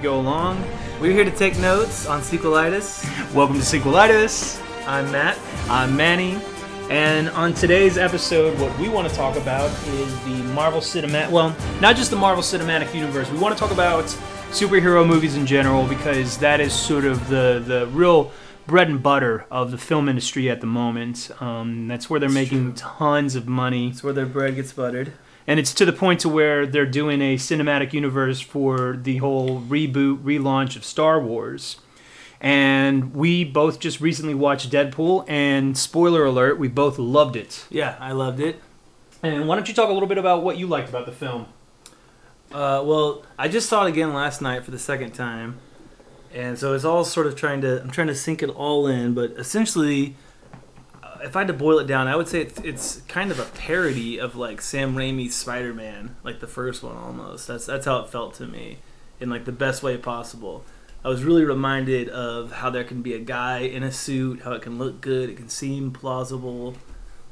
go along. We're here to take notes on sequelitis. Welcome to Sequelitis. I'm Matt. I'm Manny. And on today's episode, what we want to talk about is the Marvel Cinematic. Well, not just the Marvel Cinematic Universe. We want to talk about superhero movies in general because that is sort of the the real bread and butter of the film industry at the moment. Um, that's where they're making tons of money. It's where their bread gets buttered. And it's to the point to where they're doing a cinematic universe for the whole reboot relaunch of Star Wars. And we both just recently watched Deadpool, and spoiler alert, we both loved it. Yeah, I loved it. And why don't you talk a little bit about what you liked about the film? Uh, well, I just saw it again last night for the second time, and so it's all sort of trying to. I'm trying to sink it all in, but essentially, if I had to boil it down, I would say it's, it's kind of a parody of like Sam Raimi's Spider-Man, like the first one almost. That's that's how it felt to me, in like the best way possible. I was really reminded of how there can be a guy in a suit, how it can look good, it can seem plausible,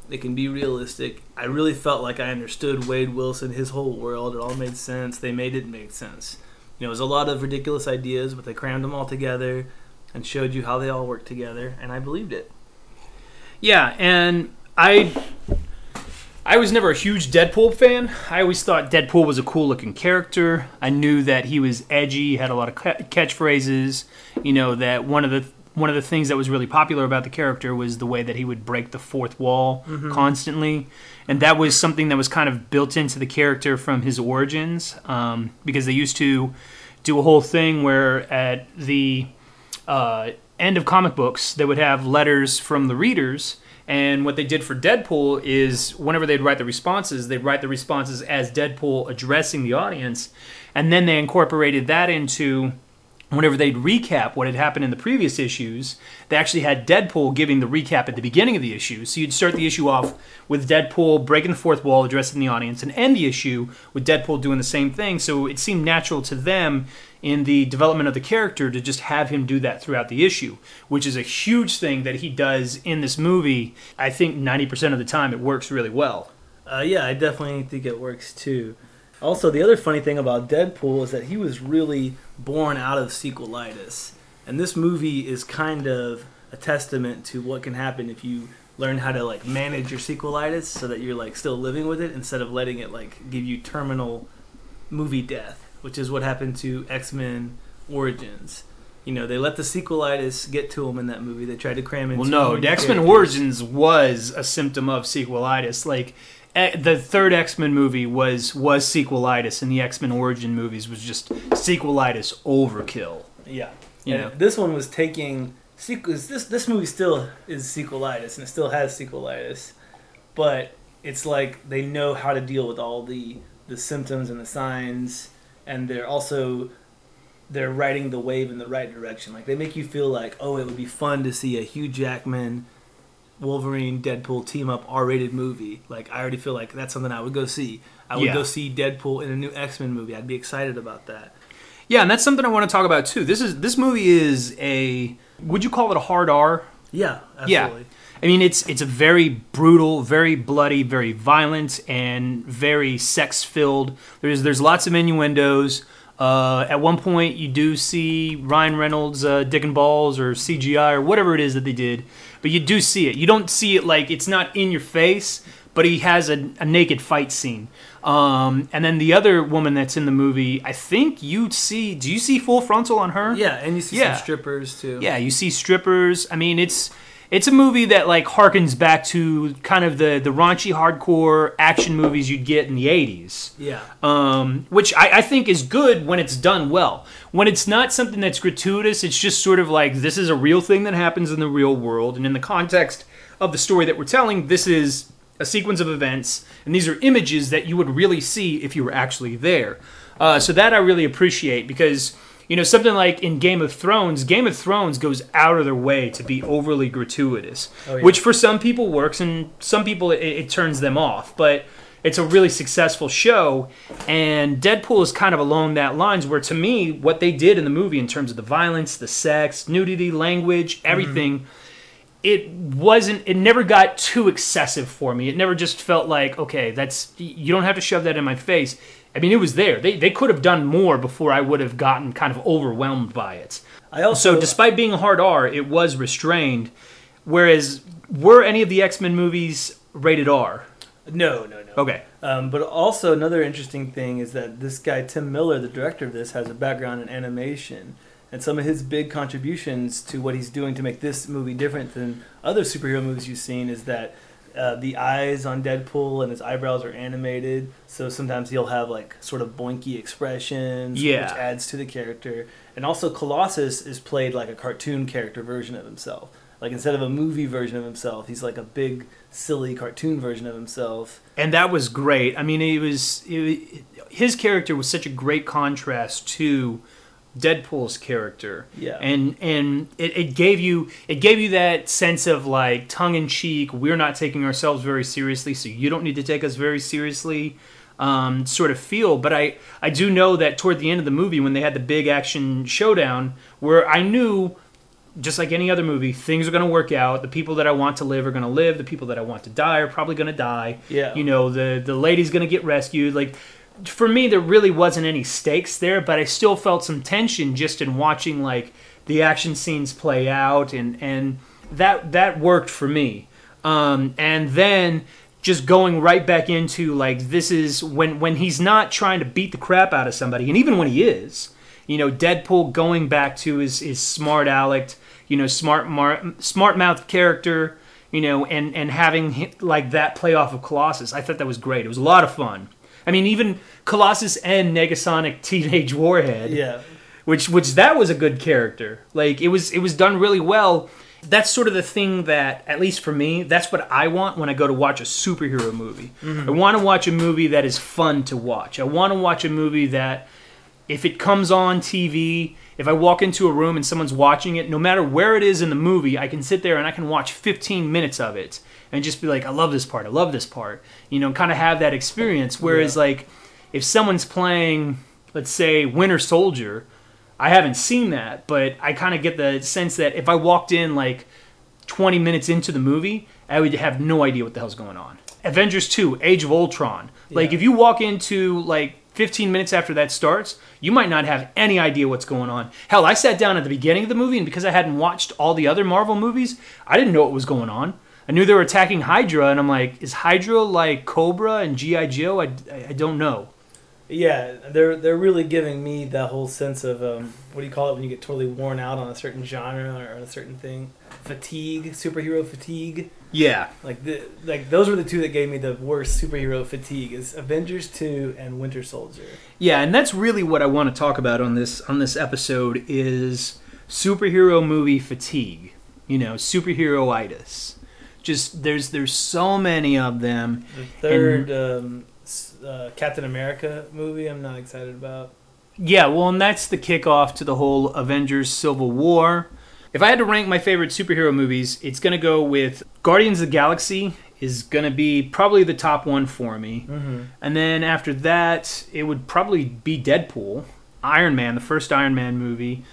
it can be realistic. I really felt like I understood Wade Wilson, his whole world. It all made sense. They made it make sense. You know, it was a lot of ridiculous ideas, but they crammed them all together and showed you how they all work together, and I believed it. Yeah, and I I was never a huge Deadpool fan. I always thought Deadpool was a cool looking character. I knew that he was edgy, had a lot of catchphrases. You know that one of the one of the things that was really popular about the character was the way that he would break the fourth wall constantly, and that was something that was kind of built into the character from his origins. Um, because they used to do a whole thing where at the uh, end of comic books, they would have letters from the readers. And what they did for Deadpool is whenever they'd write the responses, they'd write the responses as Deadpool addressing the audience. And then they incorporated that into whenever they'd recap what had happened in the previous issues, they actually had Deadpool giving the recap at the beginning of the issue. So you'd start the issue off with Deadpool breaking the fourth wall, addressing the audience, and end the issue with Deadpool doing the same thing. So it seemed natural to them in the development of the character to just have him do that throughout the issue, which is a huge thing that he does in this movie. I think 90% of the time it works really well. Uh, yeah, I definitely think it works too. Also, the other funny thing about Deadpool is that he was really born out of sequelitis. And this movie is kind of a testament to what can happen if you learn how to like manage your sequelitis so that you're like still living with it instead of letting it like give you terminal movie death, which is what happened to X-Men Origins. You know, they let the sequelitis get to them in that movie. They tried to cram in Well, no, X Men. Origins was a symptom of sequelitis. Like the third X Men movie was was sequelitis, and the X Men Origin movies was just sequelitis overkill. Yeah, You And know. this one was taking sequels. This this movie still is sequelitis, and it still has sequelitis, but it's like they know how to deal with all the the symptoms and the signs, and they're also they're riding the wave in the right direction. Like they make you feel like, oh, it would be fun to see a Hugh Jackman. Wolverine, Deadpool team up R-rated movie. Like I already feel like that's something I would go see. I would Yeah. go see Deadpool in a new X-Men movie. I'd be excited about that. Yeah, and that's something I want to talk about too. This is this movie is a would you call it a hard R? Yeah, Yeah. I mean, it's it's a very brutal, very bloody, very violent, and very sex filled. There's there's lots of innuendos. Uh, at one point, you do see Ryan Reynolds uh, digging balls or CGI or whatever it is that they did, but you do see it. You don't see it like it's not in your face, but he has a, a naked fight scene. Um, and then the other woman that's in the movie, I think you see. Do you see full frontal on her? Yeah, and you see Yeah. some strippers too. Yeah, you see strippers. I mean, it's it's a movie that like harkens back to kind of the the raunchy hardcore action movies you'd get in the '80s, Yeah. um, which I, I think is good when it's done well. When it's not something that's gratuitous, it's just sort of like this is a real thing that happens in the real world, and in the context of the story that we're telling, this is a sequence of events, and these are images that you would really see if you were actually there. Uh, so that I really appreciate because you know something like in Game of Thrones, Game of Thrones goes out of their way to be overly gratuitous, Oh, yeah. which for some people works and some people it, it turns them off, but. It's a really successful show, and Deadpool is kind of along that lines. Where to me, what they did in the movie in terms of the violence, the sex, nudity, language, mm-hmm. everything, it wasn't it never got too excessive for me it never just felt like okay that's you don't have to shove that in my face I mean, it was there. They they could have done more before I would have gotten kind of overwhelmed by it. I also So, despite being a hard R, it was restrained. Whereas, were any of the X Men movies rated R? no no no. Okay. Um, but also another interesting thing is that this guy Tim Miller, the director of this, has a background in animation, and some of his big contributions to what he's doing to make this movie different than other superhero movies you've seen is that uh, the eyes on Deadpool and his eyebrows are animated, so sometimes he'll have like sort of boinky expressions, Yeah. which adds to the character. And also, Colossus is played like a cartoon character version of himself. Like instead of a movie version of himself, he's like a big, silly cartoon version of himself. and that was great. I mean, it was it, his character was such a great contrast to Deadpool's character. Yeah. and and it, it gave you it gave you that sense of like tongue in cheek. We're not taking ourselves very seriously, so you don't need to take us very seriously. Um, sort of feel, but I I do know that toward the end of the movie when they had the big action showdown, where I knew just like any other movie, things are going to work out. The people that I want to live are going to live. The people that I want to die are probably going to die. Yeah. You know, the the lady's going to get rescued. Like for me, there really wasn't any stakes there, but I still felt some tension just in watching like the action scenes play out, and and that that worked for me. Um, and then just going right back into like this is when when he's not trying to beat the crap out of somebody, and even when he is, you know, Deadpool going back to his his smart aleck, you know, smart mar- smart mouth character, you know, and and having like that play off of Colossus, I thought that was great. It was a lot of fun. I mean, even Colossus and Negasonic Teenage Warhead Yeah. which which that was a good character. Like it was it was done really well. That's sort of the thing that at least for me, that's what I want when I go to watch a superhero movie. Mm-hmm. I want to watch a movie that is fun to watch. I want to watch a movie that if it comes on TV, if I walk into a room and someone's watching it, no matter where it is in the movie, I can sit there and I can watch 15 minutes of it and just be like, I love this part, I love this part. You know, kind of have that experience. Whereas, Yeah. like, if someone's playing, let's say, Winter Soldier, I haven't seen that, but I kind of get the sense that if I walked in like 20 minutes into the movie, I would have no idea what the hell's going on. Avengers 2, Age of Ultron. Like, Yeah. if you walk into like 15 minutes after that starts, you might not have any idea what's going on. Hell, I sat down at the beginning of the movie, and because I hadn't watched all the other Marvel movies, I didn't know what was going on. I knew they were attacking Hydra, and I'm like, is Hydra like Cobra and G.I. Joe? I, I, I don't know. Yeah, they're they're really giving me that whole sense of um, what do you call it when you get totally worn out on a certain genre or on a certain thing? Fatigue, superhero fatigue. Yeah. Like the like those were the two that gave me the worst superhero fatigue is Avengers two and Winter Soldier. Yeah, and that's really what I want to talk about on this on this episode is superhero movie fatigue. You know, superheroitis. Just there's there's so many of them. The third um, uh, Captain America movie, I'm not excited about. Yeah, well, and that's the kickoff to the whole Avengers Civil War. If I had to rank my favorite superhero movies, it's going to go with Guardians of the Galaxy is going to be probably the top one for me. Mm-hmm. And then after that, it would probably be Deadpool, Iron Man, the first Iron Man movie.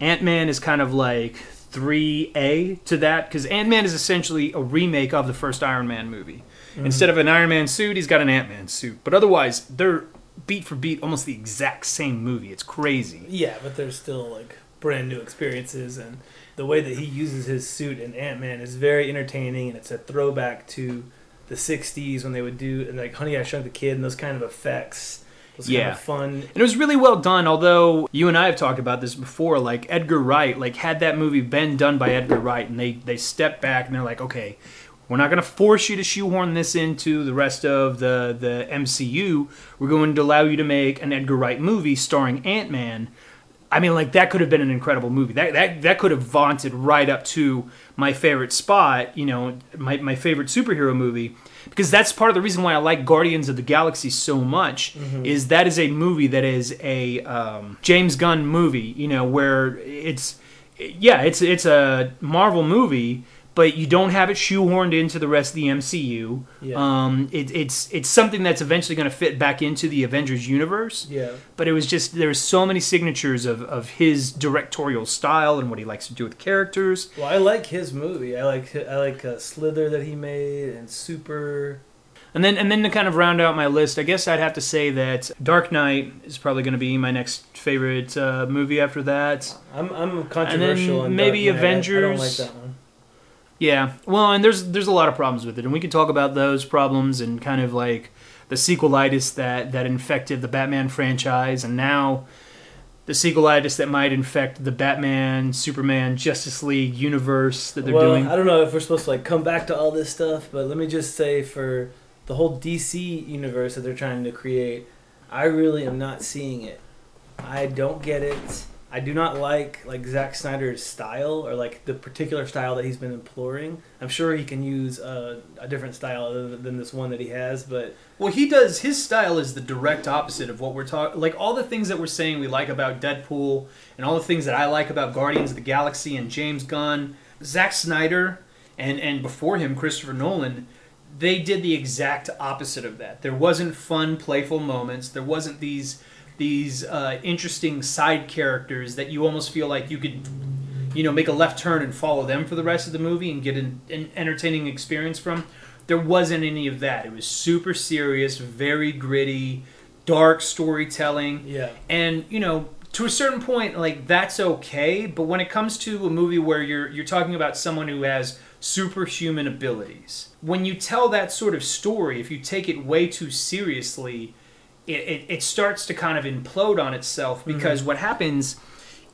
Ant Man is kind of like 3A to that because Ant Man is essentially a remake of the first Iron Man movie. Mm-hmm. Instead of an Iron Man suit, he's got an Ant Man suit. But otherwise, they're beat for beat almost the exact same movie. It's crazy. Yeah, but there's still like brand new experiences, and the way that he uses his suit in Ant Man is very entertaining, and it's a throwback to the '60s when they would do and like Honey I Shrunk the Kid and those kind of effects. Kind Yeah. of fun. And it was really well done, although you and I have talked about this before. Like Edgar Wright, like had that movie been done by Edgar Wright, and they they stepped back and they're like, okay, we're not going to force you to shoehorn this into the rest of the the MCU. We're going to allow you to make an Edgar Wright movie starring Ant Man. I mean, like that could have been an incredible movie. That that that could have vaunted right up to my favorite spot. You know, my my favorite superhero movie because that's part of the reason why I like Guardians of the Galaxy so much. Is that is a movie that is a um, James Gunn movie. You know, where it's yeah, it's it's a Marvel movie. But you don't have it shoehorned into the rest of the MCU. Yeah. Um, it, it's it's something that's eventually going to fit back into the Avengers universe Yeah. but it was just there was so many signatures of, of his directorial style and what he likes to do with characters. Well, I like his movie. I like I like uh, Slither that he made and Super. And then, and then to kind of round out my list, I guess I'd have to say that Dark Knight is probably going to be my next favorite uh, movie after that. I'm I'm controversial. on maybe Dark Knight. I- I, don't Avengers. like that one. Yeah, well, and there's there's a lot of problems with it, and we could talk about those problems and kind of like the sequelitis that that infected the Batman franchise, and now the sequelitis that might infect the Batman, Superman, Justice League universe that they're well, doing. I don't know if we're supposed to like come back to all this stuff, but let me just say for the whole DC universe that they're trying to create, I really am not seeing it. I don't get it. I do not like like Zack Snyder's style or like the particular style that he's been imploring. I'm sure he can use a different style other than this one that he has, but Well, he does. His style is the direct opposite of what we're talking. Like all the things that we're saying we like about Deadpool, and all the things that I like about Guardians of the Galaxy and James Gunn, Zack Snyder, and and before him Christopher Nolan, they did the exact opposite of that. There wasn't fun, playful moments. There wasn't these these uh, interesting side characters that you almost feel like you could you know make a left turn and follow them for the rest of the movie and get an, an entertaining experience from. There wasn't any of that. It was super serious very gritty dark storytelling. Yeah. and you know to a certain point like that's okay but when it comes to a movie where you're you're talking about someone who has superhuman abilities when you tell that sort of story if you take it way too seriously it, it, it starts to kind of implode on itself mm-hmm. because what happens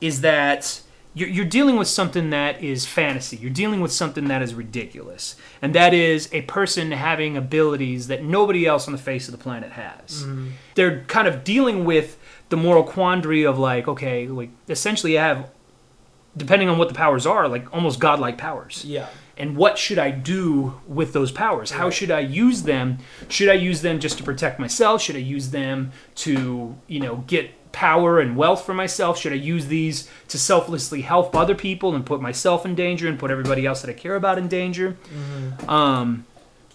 is that you're, you're dealing with something that is fantasy. You're dealing with something that is ridiculous. And that is a person having abilities that nobody else on the face of the planet has. Mm-hmm. They're kind of dealing with the moral quandary of like, okay, like essentially you have, depending on what the powers are, like almost godlike powers Yeah. And what should I do with those powers? How should I use them? Should I use them just to protect myself? Should I use them to, you know, get power and wealth for myself? Should I use these to selflessly help other people and put myself in danger and put everybody else that I care about in danger? Um,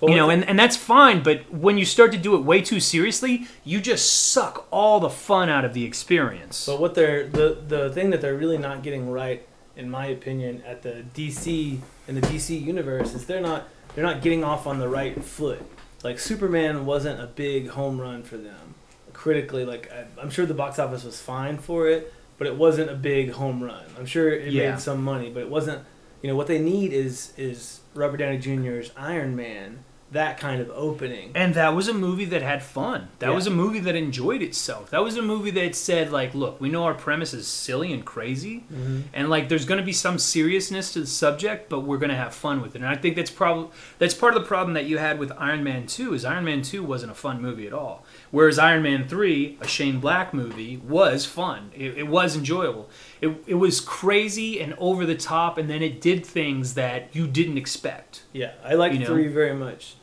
you know, and, and that's fine, but when you start to do it way too seriously, you just suck all the fun out of the experience. But what they're the the thing that they're really not getting right, in my opinion, at the DC in the DC universe is they're not they're not getting off on the right foot. Like Superman wasn't a big home run for them critically. Like I, I'm sure the box office was fine for it, but it wasn't a big home run. I'm sure it Yeah. made some money, but it wasn't. You know what they need is is Robert Downey Jr.'s Iron Man. That kind of opening. And that was a movie that had fun. That Yeah. was a movie that enjoyed itself. That was a movie that said, like, look, we know our premise is silly and crazy, Mhm. and like, there's going to be some seriousness to the subject, but we're going to have fun with it. And I think that's probably that's part of the problem that you had with Iron Man Two. Is Iron Man Two wasn't a fun movie at all, whereas Iron Man Three, a Shane Black movie, was fun. It, it was enjoyable. It it was crazy and over the top, and then it did things that you didn't expect. Yeah, I like You know? three very much.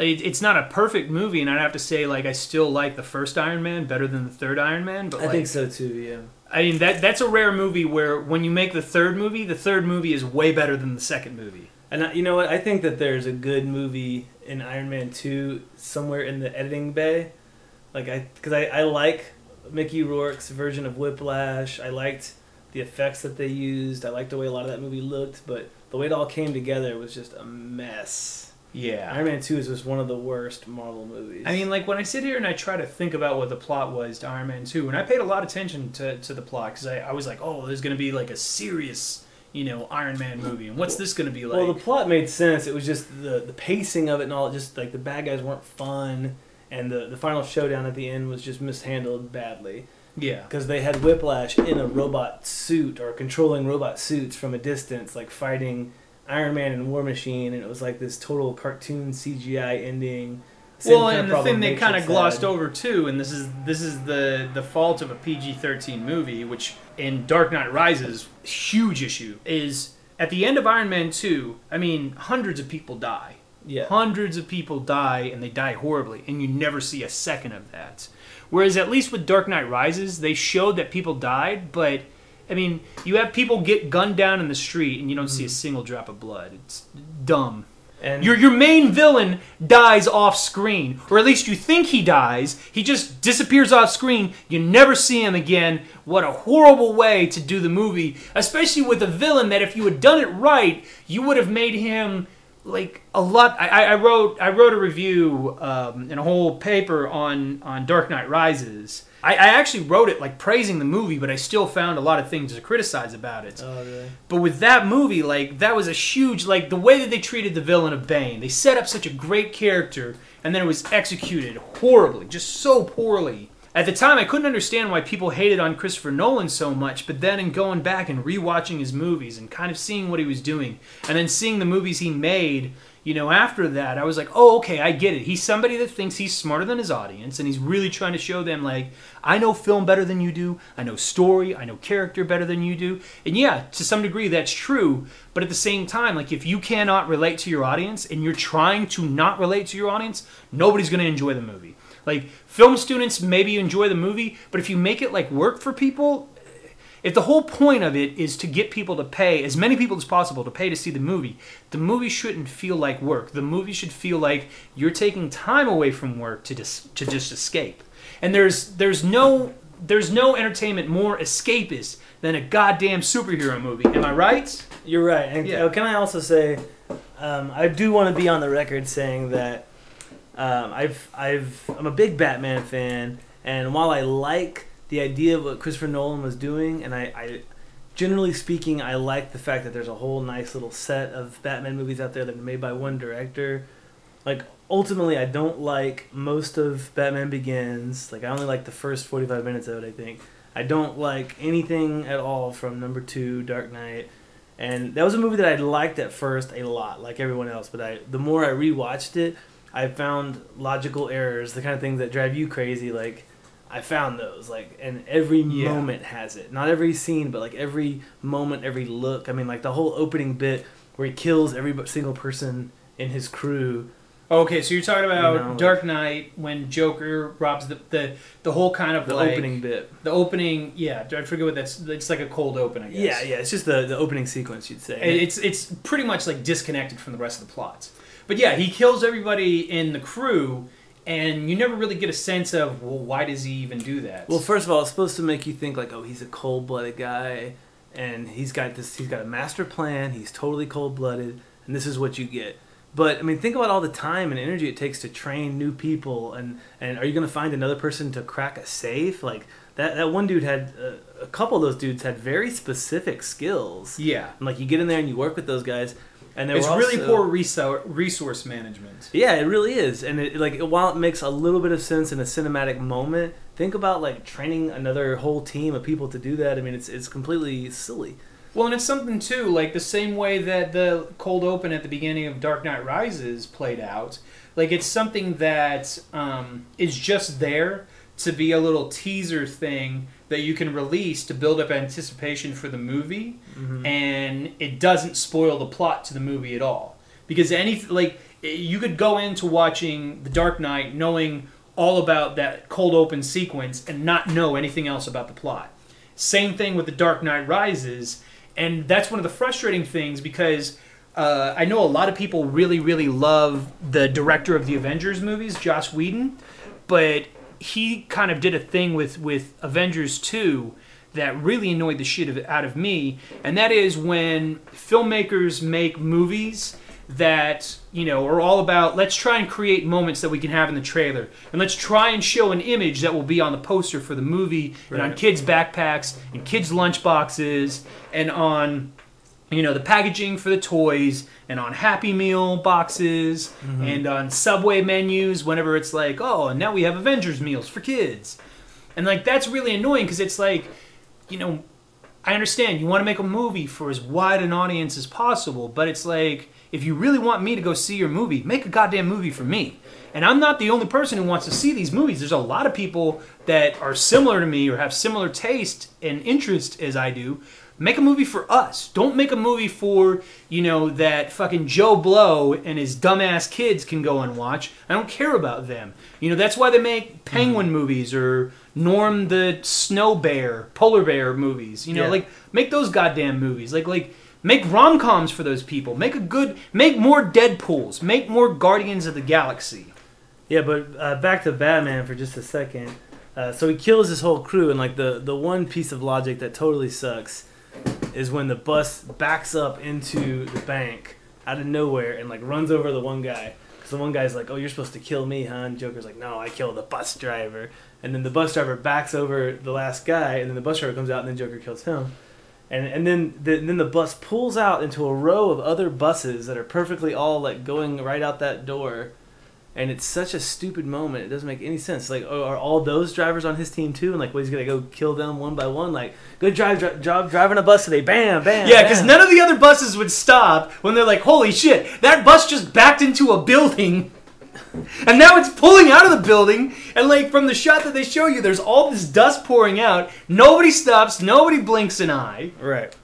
It, it's not a perfect movie, and I'd have to say like I still like the first Iron Man better than the third Iron Man. But I like, think so too. Yeah. I mean that that's a rare movie where when you make the third movie, the third movie is way better than the second movie. And I, you know what? I think that there's a good movie in Iron Man 2 somewhere in the editing bay. Like I cuz I, I like Mickey Rourke's version of Whiplash. I liked the effects that they used. I liked the way a lot of that movie looked, but the way it all came together was just a mess. Yeah. Iron Man 2 is just one of the worst Marvel movies. I mean, like when I sit here and I try to think about what the plot was to Iron Man Two, and I paid a lot of attention to, to the plot because I, I was like, oh, there's going to be like a serious, you know, Iron Man movie, and what's this going to be like? well, the plot made sense. It was just the the pacing of it and all. It just like the bad guys weren't fun, and the the final showdown at the end was just mishandled badly. yeah. because they had Whiplash in a robot suit or controlling robot suits from a distance, like fighting Iron Man and War Machine, and it was like this total cartoon CGI ending. Same Well, and the thing they kind of glossed over too, and this is this is the the fault of a PG thirteen movie, which in Dark Knight Rises, huge issue is at the end of Iron Man two. I mean, hundreds of people die. Yeah, Hundreds of people die, and they die horribly, and you never see a second of that. Whereas at least with Dark Knight Rises, they showed that people died, but I mean, you have people get gunned down in the street, and you don't see a single drop of blood. It's dumb. and Your your main villain dies off screen, or at least you think he dies. He just disappears off screen. You never see him again. What a horrible way to do the movie, especially with a villain that if you had done it right, you would have made him like a lot. I, I wrote I wrote a review um, in a whole paper on on Dark Knight Rises. I, I actually wrote it like praising the movie, but I still found a lot of things to criticize about it. Oh, really? But with that movie, like that was a huge like the way that they treated the villain of Bane. They set up such a great character, and then it was executed horribly, just so poorly. At the time, I couldn't understand why people hated on Christopher Nolan so much, but then in going back and rewatching his movies and kind of seeing what he was doing, and then seeing the movies he made, you know, after that, I was like, oh, okay, I get it. He's somebody that thinks he's smarter than his audience, and he's really trying to show them, like, I know film better than you do, I know story, I know character better than you do. And yeah, to some degree, that's true, but at the same time, like, if you cannot relate to your audience and you're trying to not relate to your audience, nobody's going to enjoy the movie. Like, film students maybe enjoy the movie, but if you make it like work for people, if the whole point of it is to get people to pay, as many people as possible to pay to see the movie, the movie shouldn't feel like work. The movie should feel like you're taking time away from work to just to just escape. And there's there's no there's no entertainment more escapist than a goddamn superhero movie. Am I right? You're right. And Yeah. uh, can I also say, um, I do want to be on the record saying that um, I've I've I'm a big Batman fan, and while I like the idea of what Christopher Nolan was doing, and I, I generally speaking, I like the fact that there's a whole nice little set of Batman movies out there that are made by one director. Like ultimately, I don't like most of Batman Begins. Like I only like the first 45 minutes of it. I think I don't like anything at all from number two, Dark Knight. And that was a movie that I liked at first a lot, like everyone else. But I, the more I rewatched it, I found logical errors, the kind of things that drive you crazy. Like I found those, like, and every Yeah. moment has it. Not every scene, but like every moment, every look. I mean, like the whole opening bit where he kills every single person in his crew. Okay, so you're talking about You know, Dark Knight when Joker robs the the, the whole kind of The like, opening bit. the opening. Yeah, I forget what that's. It's like a cold open, I guess. Yeah, yeah. It's just the the opening sequence, you'd say. It- It's it's pretty much like disconnected from the rest of the plot. But yeah, he kills everybody in the crew, and you never really get a sense of well, why does he even do that? Well, first of all, it's supposed to make you think like, oh, he's a cold-blooded guy, and he's got this. He's got a master plan. He's totally cold-blooded, and this is what you get. But I mean, think about all the time and energy it takes to train new people, and and are you going to find another person to crack a safe? Like that that one dude had uh, a couple of those dudes had very specific skills. yeah, And like you get in there and you work with those guys, and they it's really also- poor resource resource management. yeah, it really is. And it, like while it makes a little bit of sense in a cinematic moment, think about like training another whole team of people to do that. I mean, it's it's completely silly. Well, and it's something too, like the same way that the cold open at the beginning of Dark Knight Rises played out. Like it's something that um, is just there to be a little teaser thing that you can release to build up anticipation for the movie, and it doesn't spoil the plot to the movie at all. Because any like you could go into watching The Dark Knight knowing all about that cold open sequence and not know anything else about the plot. Same thing with The Dark Knight Rises, and that's one of the frustrating things because uh, I know a lot of people really, really love the director of the Avengers movies, Joss Whedon, but he kind of did a thing with with Avengers two that really annoyed the shit of, out of me, and that is when filmmakers make movies that you know are all about let's try and create moments that we can have in the trailer and let's try and show an image that will be on the poster for the movie and on kids backpacks and kids lunch boxes and on you know the packaging for the toys and on happy meal boxes mm-hmm. and on subway menus whenever it's like oh and now we have avengers meals for kids. And like that's really annoying because it's like you know i understand you want to make a movie for as wide an audience as possible but it's like if you really want me to go see your movie make a goddamn movie for me. And i'm not the only person who wants to see these movies. There's a lot of people that are similar to me or have similar taste and interest as i do Make a movie for us. Don't make a movie for, you know, that fucking Joe Blow and his dumbass kids can go and watch. I don't care about them. You know, that's why they make Penguin movies or Norm the Snow Bear, Polar Bear movies. You know, Yeah. like make those goddamn movies. Like like make rom-coms for those people. Make a good make more Deadpools. Make more Guardians of the Galaxy. Yeah, but uh, back to Batman for just a second. Uh, so he kills his whole crew, and like the the one piece of logic that totally sucks is when the bus backs up into the bank out of nowhere and like runs over the one guy. Because the one guy's like, "Oh, you're supposed to kill me, huh?" And Joker's like, "No, I killed the bus driver." And then the bus driver backs over the last guy, and then the bus driver comes out, and then Joker kills him. And and then the, then the bus pulls out into a row of other buses that are perfectly all like going right out that door. And it's such a stupid moment. It doesn't make any sense. Like, are are all those drivers on his team too? And like, what he's gonna go kill them one by one? Like, good drive, dri- job driving a bus today. Bam, bam. Yeah, because none of the other buses would stop when they're like, "Holy shit, that bus just backed into a building." And now it's pulling out of the building, and like from the shot that they show you, there's all this dust pouring out. Nobody stops, nobody blinks an eye. right.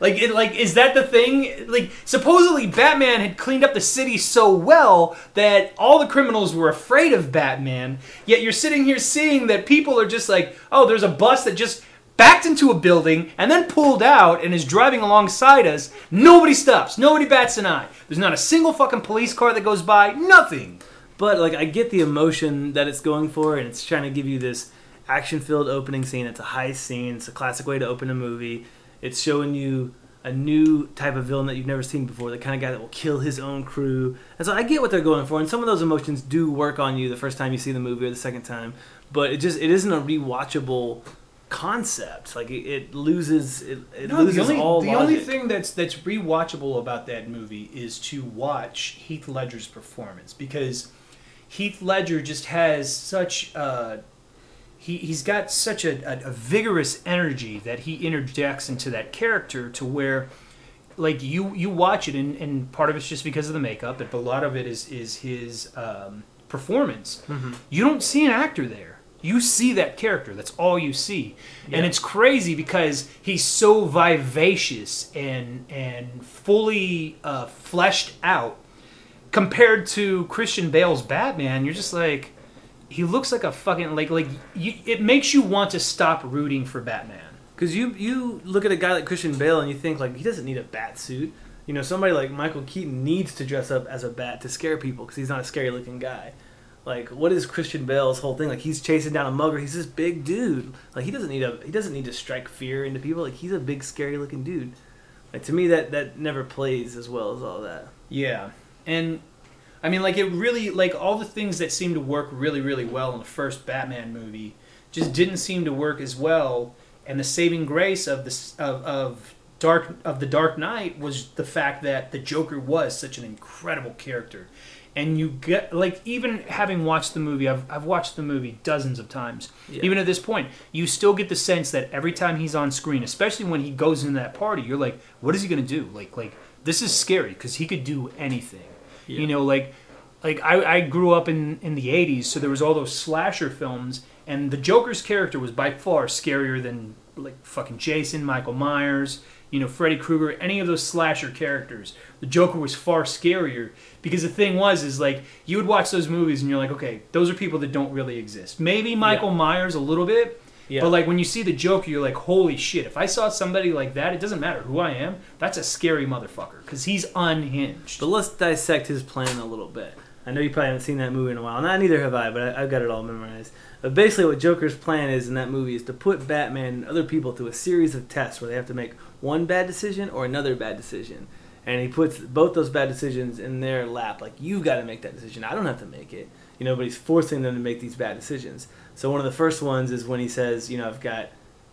Like, it, like, is that the thing? Like, supposedly Batman had cleaned up the city so well that all the criminals were afraid of Batman. Yet you're sitting here seeing that people are just like, oh, there's a bus that just backed into a building and then pulled out and is driving alongside us. Nobody stops. Nobody bats an eye. There's not a single fucking police car that goes by. Nothing. But like I get the emotion that it's going for, and it's trying to give you this action-filled opening scene. It's a high scene. It's a classic way to open a movie. It's showing you a new type of villain that you've never seen before, the kind of guy that will kill his own crew. And so I get what they're going for, and some of those emotions do work on you the first time you see the movie or the second time. But it just it isn't a rewatchable concept. Like it, it loses it, it No, loses the only, all the only thing that's that's rewatchable about that movie is to watch Heath Ledger's performance because Heath Ledger just has such uh, he he's got such a, a, a vigorous energy that he interjects into that character to where like you you watch it and, and part of it's just because of the makeup but a lot of it is is his um, performance. Mhm. you don't see an actor there. You see that character. That's all you see. And it's crazy because he's so vivacious and and fully uh, fleshed out compared to christian bale's batman. You're just like he looks like a fucking like like you, it makes you want to stop rooting for batman Because you you look at a guy like Christian Bale and you think like he doesn't need a bat suit. You know, somebody like Michael Keaton needs to dress up as a bat to scare people because he's not a scary looking guy. Like, what is Christian Bale's whole thing? Like, he's chasing down a mugger. He's this big dude. Like, he doesn't need a he doesn't need to strike fear into people. Like, he's a big scary looking dude. Like to me, that that never plays as well as all that. Yeah, and I mean, like it really, like all the things that seemed to work really, really well in the first Batman movie just didn't seem to work as well. And the saving grace of this of, of Dark of the Dark Knight was the fact that the Joker was such an incredible character. And you get like even having watched the movie, I've I've watched the movie dozens of times. Yeah. Even at this point, you still get the sense that every time he's on screen, especially when he goes into that party, you're like, what is he gonna do? Like like this is scary because he could do anything. Yeah. You know, like like I, I grew up in in the '80s, so there was all those slasher films, and the Joker's character was by far scarier than like fucking Jason, Michael Myers, you know, Freddy Krueger, any of those slasher characters. The Joker was far scarier because the thing was is like you would watch those movies and you're like, okay, those are people that don't really exist. Maybe Michael Myers a little bit, Yeah. but like when you see the Joker, you're like, holy shit! If I saw somebody like that, it doesn't matter who I am. That's a scary motherfucker because he's unhinged. But let's dissect his plan a little bit. I know you probably haven't seen that movie in a while. Not neither have I, but I, I've got it all memorized. But basically, what Joker's plan is in that movie is to put Batman and other people through a series of tests where they have to make one bad decision or another bad decision. And he puts both those bad decisions in their lap. Like, you got to make that decision. I don't have to make it. You know, but he's forcing them to make these bad decisions. So one of the first ones is when he says, you know, I've got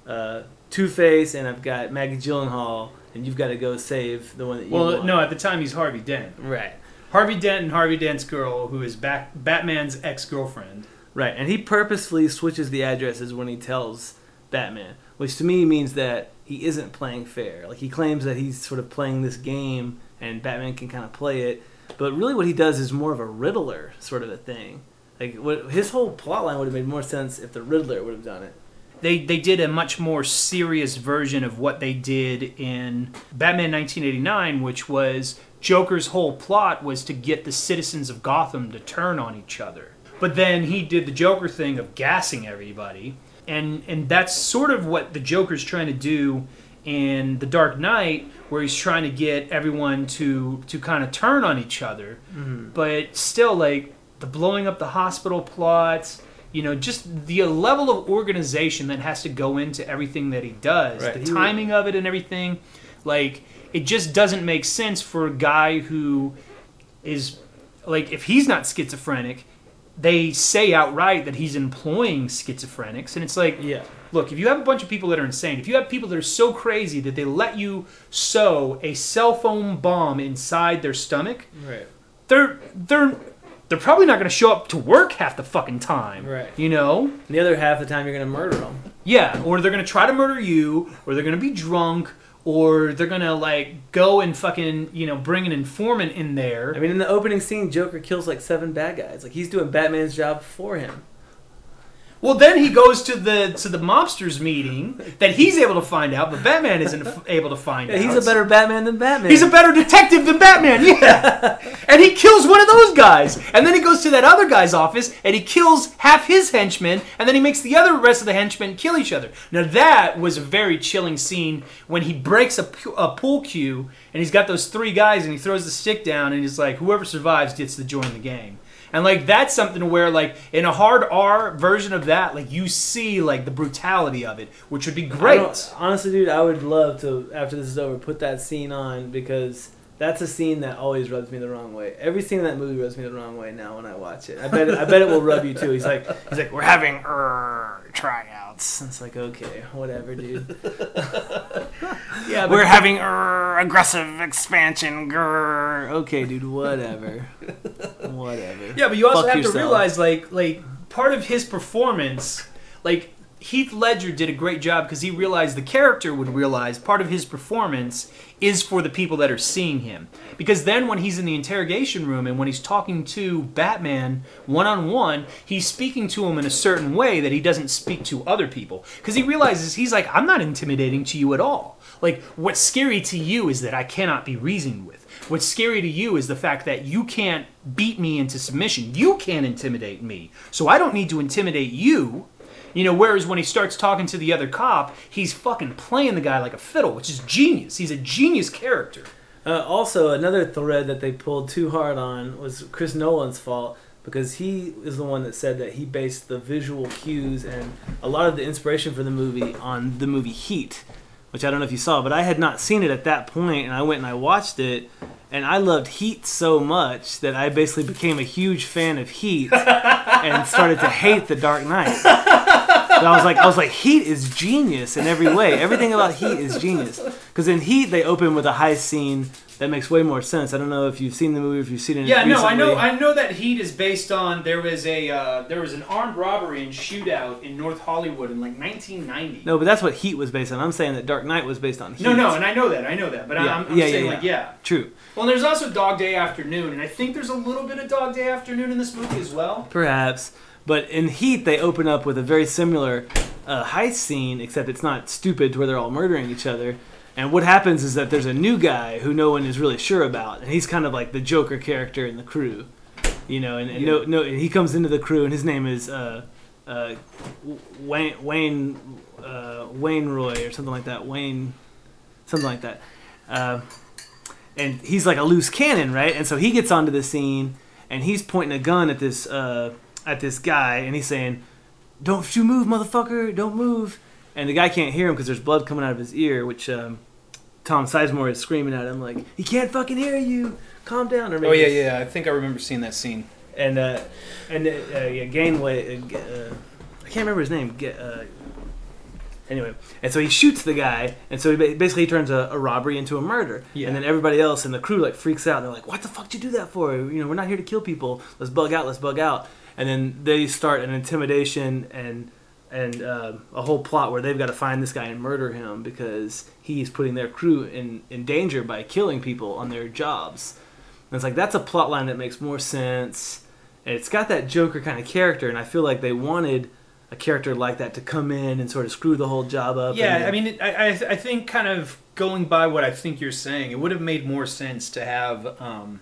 uh, Two Face and I've got Maggie Gyllenhaal, and you've got to go save the one that you Well, want. no, at the time he's Harvey Dent. Right. Harvey Dent and Harvey Dent's girl, who is back, Batman's ex girlfriend. Right, and he purposefully switches the addresses when he tells Batman, which to me means that he isn't playing fair. Like he claims that he's sort of playing this game, and Batman can kind of play it, but really what he does is more of a Riddler sort of a thing. Like what his whole plotline would have made more sense if the Riddler would have done it. They they did a much more serious version of what they did in Batman 1989, which was Joker's whole plot was to get the citizens of Gotham to turn on each other. But then he did the Joker thing of gassing everybody, and and that's sort of what the Joker's trying to do in The Dark Knight, where he's trying to get everyone to to kind of turn on each other. Mm-hmm. But still, like the blowing up the hospital plots, you know, just the level of organization that has to go into everything that he does, Right. the timing of it and everything. Like it just doesn't make sense for a guy who is like if he's not schizophrenic, they say outright that he's employing schizophrenics, and it's like Yeah. Look, if you have a bunch of people that are insane, if you have people that are so crazy that they let you sew a cell phone bomb inside their stomach, Right. they're they're they're probably not going to show up to work half the fucking time. Right. You know? And the other half of the time, you're gonna murder them. Yeah, or they're going to try to murder you, or they're going to be drunk, or they're going to like go and fucking, you know, bring an informant in there. I mean, in the opening scene, Joker kills like seven bad guys. Like he's doing Batman's job for him. Well, then he goes to the to the mobsters meeting that he's able to find out, but Batman isn't able to find Yeah, out. he's a better Batman than Batman. He's a better detective than Batman, yeah. and he kills one of those guys. And then he goes to that other guy's office and he kills half his henchmen, and then he makes the other rest of the henchmen kill each other. Now that was a very chilling scene when he breaks a, a pool cue and he's got those three guys and he throws the stick down and he's like, whoever survives gets to join the game. And like that's something where like in a hard R version of that, like you see like the brutality of it, which would be great. honestly, dude, I would love to after this is over put that scene on because that's a scene that always rubs me the wrong way. Every scene in that movie rubs me the wrong way now when I watch it. I bet I bet it will rub you too. He's like he's like we're having er, tryouts. And it's like okay, whatever, dude. Yeah, We're having er, aggressive expansion. Grr. Okay, dude, whatever, whatever. Yeah, but you also Fuck have yourself. to realize, like, like part of his performance, like Heath Ledger did a great job because he realized the character would realize part of his performance is for the people that are seeing him. Because then when he's in the interrogation room and when he's talking to Batman one on one, he's speaking to him in a certain way that he doesn't speak to other people. Because he realizes he's like, I'm not intimidating to you at all. Like, what's scary to you is that I cannot be reasoned with. What's scary to you is the fact that you can't beat me into submission. You can't intimidate me. So I don't need to intimidate you. You know, whereas when he starts talking to the other cop, he's fucking playing the guy like a fiddle, which is genius. He's a genius character. Uh, also, another thread that they pulled too hard on was Chris Nolan's fault because he is the one that said that he based the visual cues and a lot of the inspiration for the movie on the movie Heat, which I don't know if you saw, but I had not seen it at that point, and I went and I watched it, and I loved Heat so much that I basically became a huge fan of Heat and started to hate The Dark Knight. But I was like, I was like, Heat is genius in every way. Everything about Heat is genius. Because in Heat, they open with a heist scene that makes way more sense. I don't know if you've seen the movie, if you've seen it. Yeah, no, I know. I know that Heat is based on there was a uh, there was an armed robbery and shootout in North Hollywood in like 1990. No, but that's what Heat was based on. I'm saying that Dark Knight was based on Heat. No, no, and I know that. I know that. But Yeah. I'm, I'm Yeah, yeah, saying yeah. like yeah. True. Well, there's also Dog Day Afternoon, and I think there's a little bit of Dog Day Afternoon in this movie as well. Perhaps. But in Heat, they open up with a very similar uh, heist scene, except it's not stupid to where they're all murdering each other. And what happens is that there's a new guy who no one is really sure about, and he's kind of like the Joker character in the crew, you know. And, and no, no, and he comes into the crew, and his name is uh, uh, Wayne Wayne uh, Wayne Roy or something like that. Wayne, something like that. Uh, and he's like a loose cannon, right? And so he gets onto the scene, and he's pointing a gun at this uh, at this guy, and he's saying, "Don't you move, motherfucker! Don't move!" And the guy can't hear him because there's blood coming out of his ear, which um, Tom Sizemore is screaming at him like, "He can't fucking hear you! Calm down!" Or Oh yeah, yeah. I think I remember seeing that scene. and uh, and uh, uh, yeah, Gainway. Uh, uh, I can't remember his name. Uh, anyway, and so he shoots the guy, and so he basically turns a, a robbery into a murder. Yeah. And then everybody else in the crew like freaks out. They're like, "What the fuck did you do that for? You know, we're not here to kill people. Let's bug out. Let's bug out." And then they start an intimidation and and uh, a whole plot where they've got to find this guy and murder him because he's putting their crew in in danger by killing people on their jobs. And it's like that's a plot line that makes more sense. And it's got that Joker kind of character, and I feel like they wanted a character like that to come in and sort of screw the whole job up. Yeah, and, I mean, I, I I think kind of going by what I think you're saying, it would have made more sense to have, um,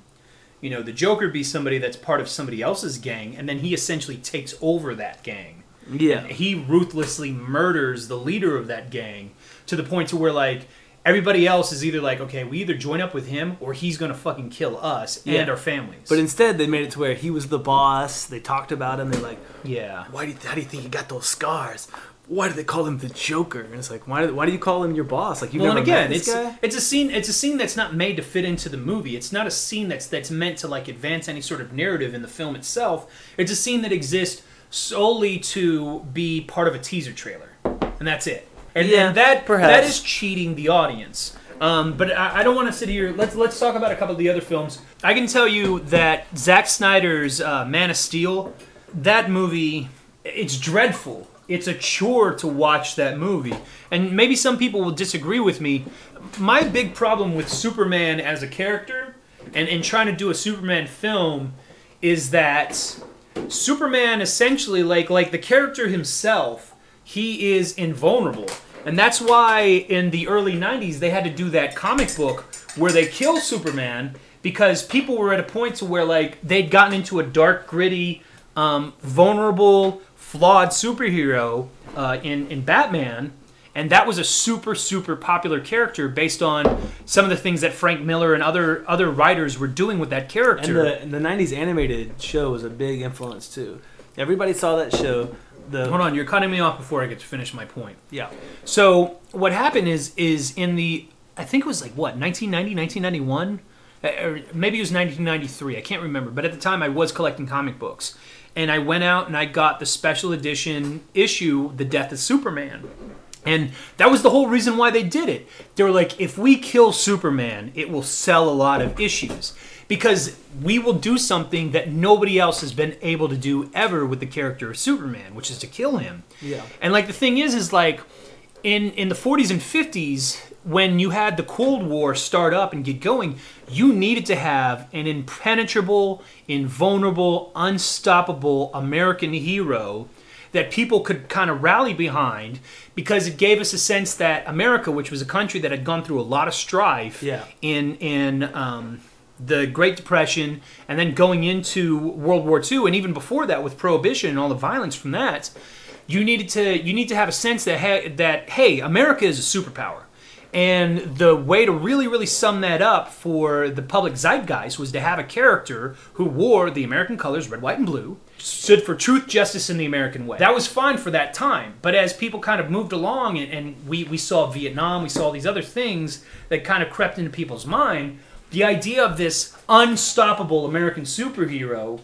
you know, the Joker be somebody that's part of somebody else's gang, and then he essentially takes over that gang. yeah, He ruthlessly murders the leader of that gang to the point to where like everybody else is either like, okay, we either join up with him or he's gonna fucking kill us Yeah. and our families. but instead they made it to where he was the boss. They talked about him. They're like, yeah, "Why do you, how do you think you got those scars?" Why do they call him the Joker? And it's like, why, why do you call him your boss? Like, you well, never and again, met this it's guy? it's a scene. It's a scene that's not made to fit into the movie. It's not a scene that's that's meant to like advance any sort of narrative in the film itself. It's a scene that exists solely to be part of a teaser trailer, and that's it. And, Yeah, and that perhaps. that is cheating the audience. Um, but I, I don't want to sit here. Let's let's talk about a couple of the other films. I can tell you that Zack Snyder's uh, Man of Steel, that movie, it's dreadful. It's a chore to watch that movie, and maybe some people will disagree with me. My big problem with Superman as a character, and and trying to do a Superman film, is that Superman essentially like like the character himself, he is invulnerable. And that's why in the early 90s they had to do that comic book where they kill Superman because people were at a point to where like they'd gotten into a dark, gritty, um, vulnerable, flawed superhero uh, in in Batman, and that was a super super popular character based on some of the things that Frank Miller and other other writers were doing with that And character. the, and the 90s animated show was a big influence, too. Everybody saw that show. The, Hold on, you're cutting me off before I get to finish my point. Yeah. So what happened is is in the I think it was like what 1990 1991 Uh, or maybe it was 1993 I can't remember but at the time I was collecting comic books and I went out and I got the special edition issue The Death of Superman. And that was the whole reason why they did it. They were like if we kill Superman it will sell a lot of issues. Because we will do something that nobody else has been able to do ever with the character of Superman which is to kill him. Yeah. and like the thing is, is like in in the 40s and 50s, when you had the Cold War start up and get going, you needed to have an impenetrable, invulnerable, unstoppable American hero that people could kind of rally behind because it gave us a sense that America, which was a country that had gone through a lot of strife Yeah. in in um, the Great Depression and then going into World War II and even before that with Prohibition and all the violence from that, you needed to you need to have a sense that hey, that hey, America is a superpower. And the way to really, really sum that up for the public zeitgeist was to have a character who wore the American colors, red, white, and blue, stood for truth, justice, and the American way. That was fine for that time. But as people kind of moved along and, and we, we saw Vietnam, we saw these other things that kind of crept into people's mind, the idea of this unstoppable American superhero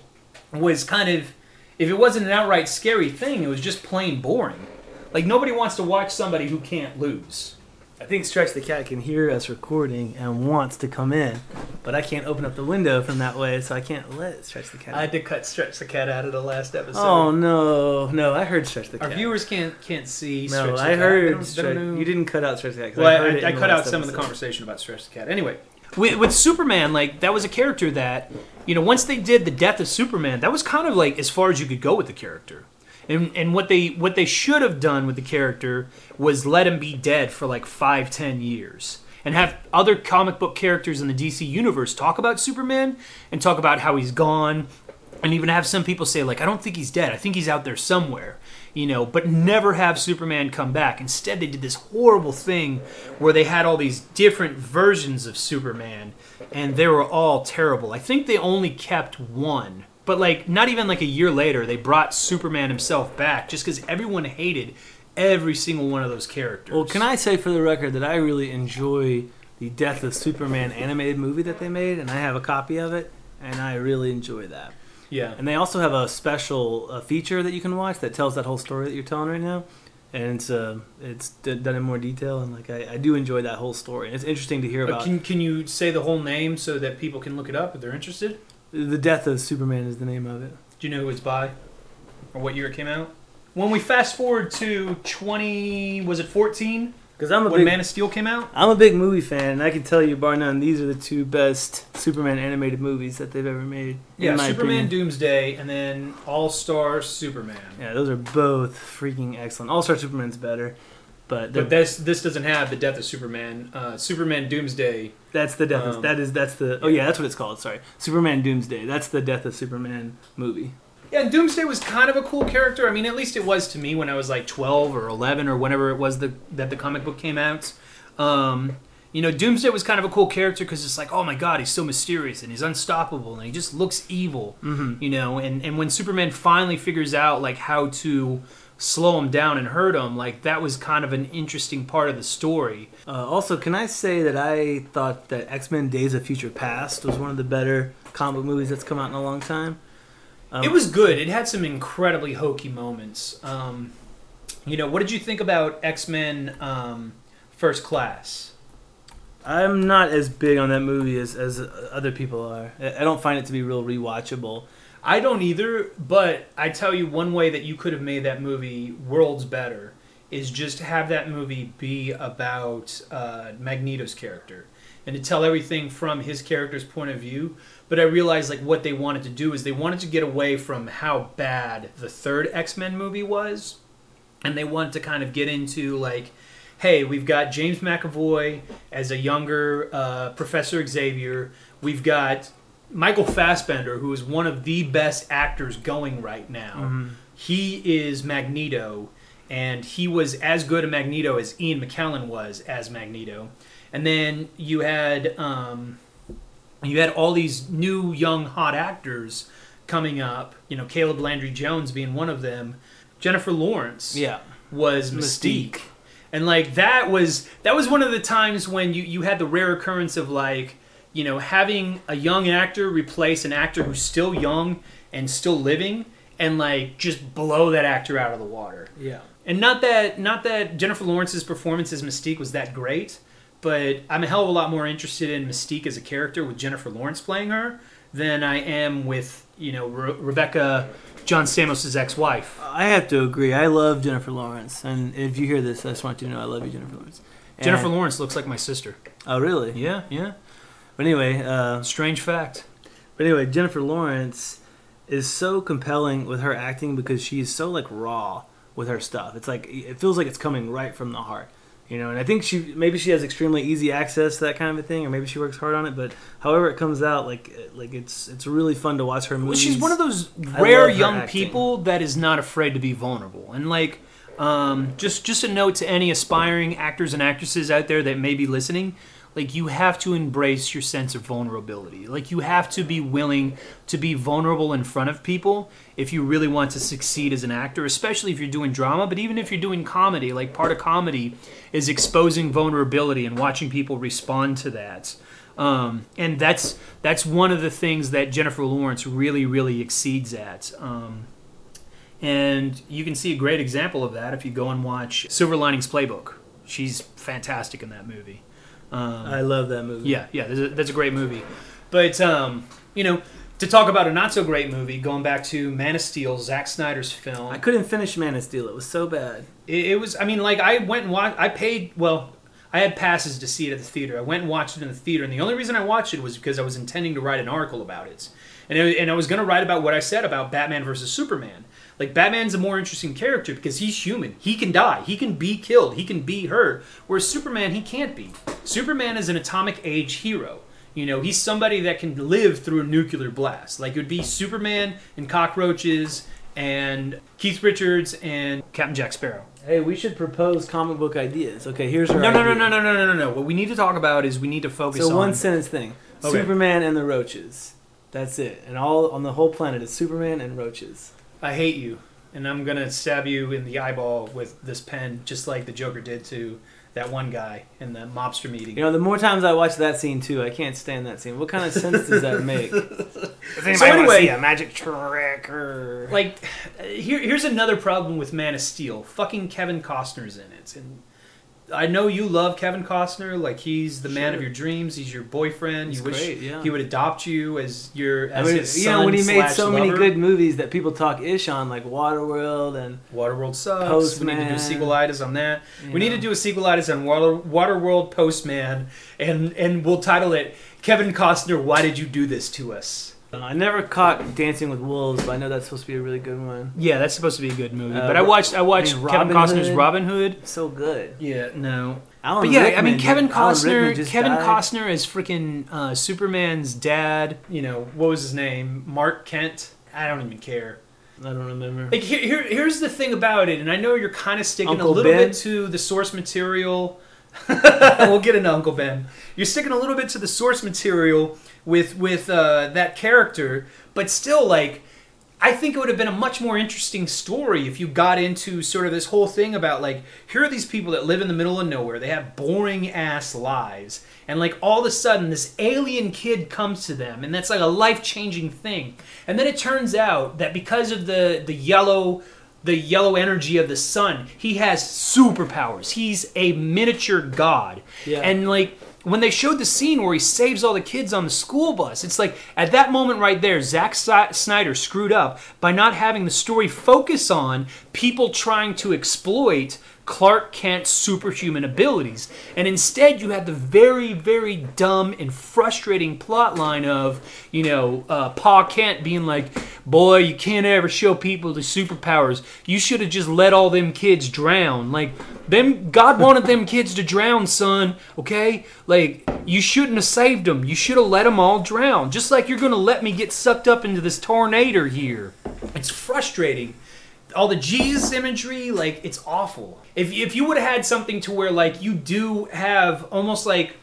was kind of, if it wasn't an outright scary thing, it was just plain boring. Like nobody wants to watch somebody who can't lose. I think Stretch the Cat can hear us recording and wants to come in, but I can't open up the window from that way, so I can't let Stretch the Cat. I had to cut stretch the cat out of the last episode. oh no, no! I heard Stretch the Cat. Our viewers can't can't see. no, Stretch the I Cat. They heard. don't- they Stretch, don't know- you didn't cut out Stretch the Cat. Well, I, I, in cut out some of the conversation about Stretch the Cat. Anyway, with, with Superman, like that was a character that, you know, once they did the death of Superman, that was kind of like as far as you could go with the character. And, and what they what they should have done with the character was let him be dead for like five ten years and have other comic book characters in the DC universe talk about Superman and talk about how he's gone and even have some people say like I don't think he's dead. I think he's out there somewhere, you know, but never have Superman come back. Instead they did this horrible thing where they had all these different versions of Superman and they were all terrible. I think they only kept one. But like not even like a year later they brought Superman himself back just cuz everyone hated every single one of those characters. Well, can I say for the record that I really enjoy the Death of Superman animated movie that they made, and I have a copy of it, and I really enjoy that. Yeah. And they also have a special uh, feature that you can watch that tells that whole story that you're telling right now, and it's uh, it's d- done in more detail, and like I, I do enjoy that whole story. And it's interesting to hear Uh, about can can you say the whole name so that people can look it up if they're interested? The Death of Superman is the name of it. Do you know who it's by? Or what year it came out? When we fast forward to 20, was it 14? Because I'm a When big Man of Steel came out? I'm a big movie fan, and I can tell you, bar none, these are the two best Superman animated movies that they've ever made. in Yeah, my Superman opinion. Doomsday, and then All Star Superman. Yeah, those are both freaking excellent. All Star Superman's better, but, they're But this this doesn't have the death of Superman. Uh, Superman Doomsday. that's the death. of, um, that is that's the. Oh yeah, that's what it's called. Sorry, Superman Doomsday. That's the Death of Superman movie. Yeah, and Doomsday was kind of a cool character. I mean, at least it was to me when I was like 12 or 11 or whenever it was the, that the comic book came out. Um, you know, Doomsday was kind of a cool character because it's like, oh my god, he's so mysterious and he's unstoppable and he just looks evil. Mm-hmm. You know, and, and when Superman finally figures out like how to slow him down and hurt him. Like that was kind of an interesting part of the story. Uh, also, can I say that I thought that X Men: Days of Future Past was one of the better comic movies that's come out in a long time. Um, it was good. It had some incredibly hokey moments. Um, you know, what did you think about X Men um, First Class? I'm not as big on that movie as, as other people are. I I don't find it to be real rewatchable. I don't either, but I tell you one way that you could have made that movie worlds better is just have that movie be about uh, Magneto's character and to tell everything from his character's point of view. But I realized like what they wanted to do is they wanted to get away from how bad the third X Men movie was, and they wanted to kind of get into like. Hey, we've got James McAvoy as a younger uh, Professor Xavier. We've got Michael Fassbender, who is one of the best actors going right now, he is Magneto, and he was as good a Magneto as Ian McKellen was as Magneto. And then you had um, you had all these new young hot actors coming up. You know, Caleb Landry Jones being one of them. Jennifer Lawrence Yeah. was Mystique. Mystique. And like that was that was one of the times when you you had the rare occurrence of like, you know, having a young actor replace an actor who's still young and still living and like just blow that actor out of the water. Yeah. And not that not that Jennifer Lawrence's performance as Mystique was that great, but I'm a hell of a lot more interested in Mystique as a character with Jennifer Lawrence playing her than I am with, you know, Re- Rebecca John Stamos' ex-wife. I have to agree. I love Jennifer Lawrence, and if you hear this, I just want you to know I love you, Jennifer Lawrence. And- Jennifer Lawrence looks like my sister. Oh, really? Yeah, yeah. But anyway, uh, Strange fact. but anyway, Jennifer Lawrence is so compelling with her acting because she's so like raw with her stuff. It's like it feels like it's coming right from the heart, you know. And I think she maybe she has extremely easy access to that kind of a thing, or maybe she works hard on it. But however it comes out, like like it's it's really fun to watch her Well, movies. she's one of those rare young acting. people that is not afraid to be vulnerable. And like, um, just just a note to any aspiring actors and actresses out there that may be listening. Like you have to embrace your sense of vulnerability. Like you have to be willing to be vulnerable in front of people if you really want to succeed as an actor, especially if you're doing drama, but even if you're doing comedy. Like part of comedy is exposing vulnerability and watching people respond to that. Um, and that's that's one of the things that Jennifer Lawrence really really exceeds at. Um, and you can see a great example of that if you go and watch Silver Linings Playbook. She's fantastic in that movie. Um, I love that movie. yeah, yeah, that's a, that's a great movie. But um, you know, to talk about a not so great movie, going back to Man of Steel, Zack Snyder's film. I couldn't finish Man of Steel. It was so bad. It, it was. I mean, like I went and watched. I paid. Well, I had passes to see it at the theater. I went and watched it in the theater, and the only reason I watched it was because I was intending to write an article about it, and it, and I was going to write about what I said about Batman versus Superman. Like Batman's a more interesting character because he's human. He can die. He can be killed. He can be hurt. Whereas Superman, he can't be. Superman is an atomic age hero. You know, he's somebody that can live through a nuclear blast. Like it would be Superman and cockroaches and Keith Richards and Captain Jack Sparrow. Hey, we should propose comic book ideas. Okay, here's our No, no, no, no, no, no, no, no, no. What we need to talk about is we need to focus on So on. one sentence thing: Okay. Superman and the roaches. That's it. And all on the whole planet is Superman and roaches. I hate you, and I'm gonna stab you in the eyeball with this pen, just like the Joker did to that one guy in the mobster meeting. You know, the more times I watch that scene too, I can't stand that scene. What kind of sense does that make? Does So anyway- a magic trick or like, here, here's another problem with Man of Steel. Fucking Kevin Costner's in it, and I know you love Kevin Costner. Like he's the man Sure. of your dreams. He's your boyfriend. He's you wish great, yeah. he would adopt you as your I as mean, his you know, when he made so many good movies that people talk ish on, like Waterworld and Waterworld sucks. We need to do a sequelitis on that. you We need to do a sequelitis on Water, Waterworld Postman, and and we'll title it Kevin Costner. Why did you do this to us? Uh, I never caught Dancing with Wolves, but I know that's supposed to be a really good one. Yeah, that's supposed to be a good movie. Uh, but I watched I watched I mean, Kevin Costner's Hood. Robin Hood. So good. Yeah, no. Alan But yeah, I mean Kevin Costner. Kevin died. Costner is freaking uh, Superman's dad. You know what was his name? Mark Kent. I don't even care. I don't remember. Like here, here, here's the thing about it, and I know you're kind of sticking Uncle a little Ben? bit to the source material. we'll get into Uncle Ben. You're sticking a little bit to the source material with with uh, that character, but still, like, I think it would have been a much more interesting story if you got into sort of this whole thing about like here are these people that live in the middle of nowhere. They have boring ass lives. And like all of a sudden this alien kid comes to them and that's like a life-changing thing. And then it turns out that because of the the yellow the yellow energy of the sun, he has superpowers. He's a miniature god. Yeah. And like when they showed the scene where he saves all the kids on the school bus, it's like at that moment right there, Zack Snyder screwed up by not having the story focus on people trying to exploit Clark Kent's superhuman abilities. And instead, you had the very, very dumb and frustrating plot line of, you know, uh, Pa Kent being like, boy, you can't ever show people the superpowers. You should have just let all them kids drown. Like, them, God wanted them kids to drown, son, okay? Like, you shouldn't have saved them. You should have let them all drown. Just like you're going to let me get sucked up into this tornado here. It's frustrating all the Jesus imagery, like it's awful. If if you would have had something to where like you do have almost like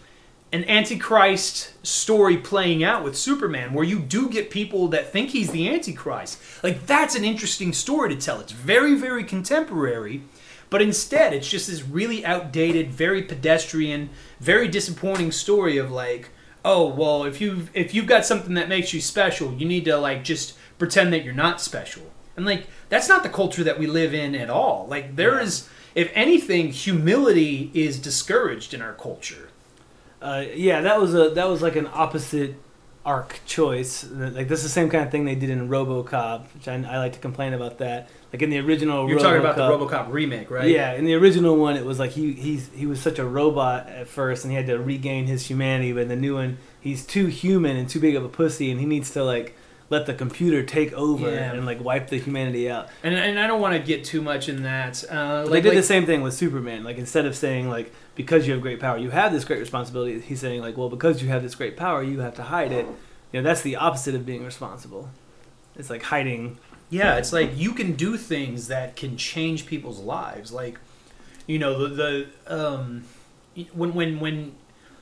an antichrist story playing out with Superman where you do get people that think he's the antichrist. Like that's an interesting story to tell. It's very very contemporary, but instead it's just this really outdated, very pedestrian, very disappointing story of like, oh, well, if you if you've got something that makes you special, you need to like just pretend that you're not special. And like that's not the culture that we live in at all. Like there is, if anything, humility is discouraged in our culture. Uh, yeah, that was a that was like an opposite arc choice. Like this is the same kind of thing they did in RoboCop, which I, I like to complain about that. Like in the original, You're talking about the RoboCop- RoboCop remake, right? Yeah, in the original one, it was like he he's he was such a robot at first, and he had to regain his humanity. But in the new one, he's too human and too big of a pussy, and he needs to like let the computer take over Yeah. and like wipe the humanity out. And, and I don't want to get too much in that. Uh, like, they did like- the same thing with Superman. Like instead of saying like because you have great power, you have this great responsibility. He's saying like, well, because you have this great power, you have to hide it. You know, that's the opposite of being responsible. It's like hiding. Yeah, it's like you can do things that can change people's lives. Like, you know, the the um, when when when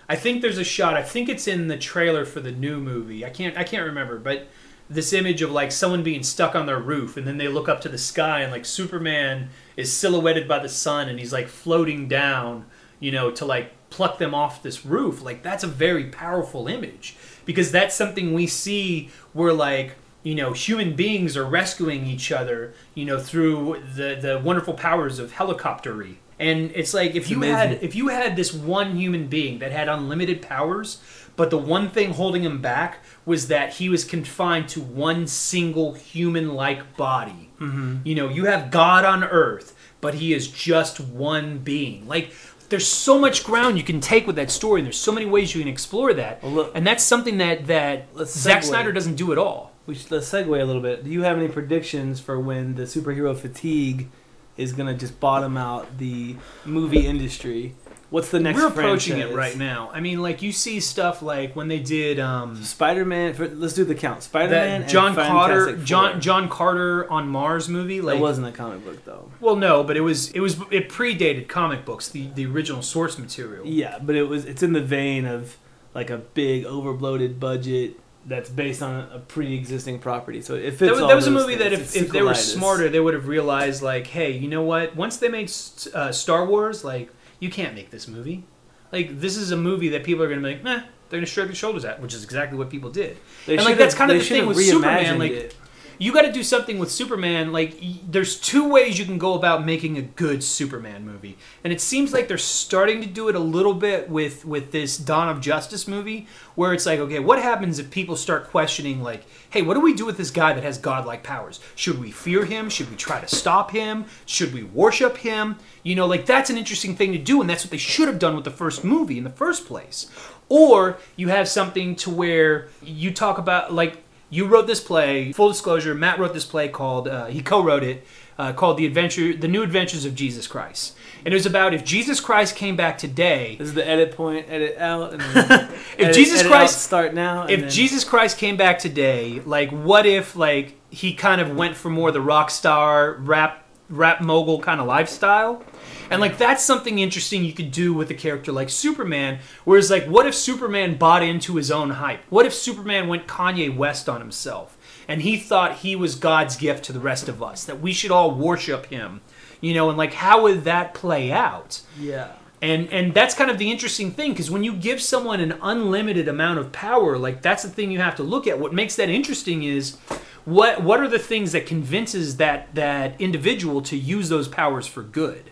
I think there's a shot. I think it's in the trailer for the new movie. I can't I can't remember, but this image of like someone being stuck on their roof, and then they look up to the sky, and like Superman is silhouetted by the sun, and he's like floating down, you know, to like pluck them off this roof. Like that's a very powerful image because that's something we see where like you know human beings are rescuing each other you know through the the wonderful powers of helicoptery and it's like if It's you had if you had this one human being that had unlimited powers but the one thing holding him back was that he was confined to one single human like body Mm-hmm. you know you have god on earth but he is just one being like there's so much ground you can take with that story and there's so many ways you can explore that Well, look- and that's something that that Zack. Snyder doesn't do at all We should, let's segue a little bit. Do you have any predictions for when the superhero fatigue is gonna just bottom out the movie industry? What's the next? We're approaching franchise? it right now. I mean, like you see stuff like when they did um, Spider-Man. For, let's do the count. Spider-Man. that John Carter, Fantastic John Four. John Carter on Mars movie. Like, it wasn't a comic book though. well, no, but it was it was it predated comic books, the the original source material. Yeah, but it was. It's in the vein of like a big overbloated budget that's based on a pre-existing property. So it fits. That was, all that was a movie that if, It's if they were smarter, they would have realized like, hey, you know what? Once they made uh, Star Wars, like you can't make this movie. Like this is a movie that people are going to be like, meh. They're going to shrug their shoulders at, which is exactly what people did. They and, like, that's kind of the thing with Superman, like- it. You got to do something with Superman. Like, there's two ways you can go about making a good Superman movie, and it seems like they're starting to do it a little bit with with this Dawn of Justice movie, where it's like, okay, what happens if people start questioning, like, hey, what do we do with this guy that has godlike powers? Should we fear him? Should we try to stop him? Should we worship him? You know, like that's an interesting thing to do, and that's what they should have done with the first movie in the first place. Or you have something to where you talk about like you wrote this play. Full disclosure, Matt wrote this play called uh, he co-wrote it uh, called the adventure, the New Adventures of Jesus Christ. And it was about if Jesus Christ came back today. This is the edit point. Edit out. And then If edit- Jesus edit out, Christ, start now. if then- Jesus Christ came back today, like what if like he kind of went for more the rock star rap rap mogul kind of lifestyle? And like that's something interesting you could do with a character like Superman. Whereas like, what if Superman bought into his own hype? What if Superman went Kanye West on himself and he thought he was God's gift to the rest of us, that we should all worship him, you know? And like, how would that play out? Yeah. And and that's kind of the interesting thing because when you give someone an unlimited amount of power, like that's the thing you have to look at. What makes that interesting is what what are the things that convinces that that individual to use those powers for good.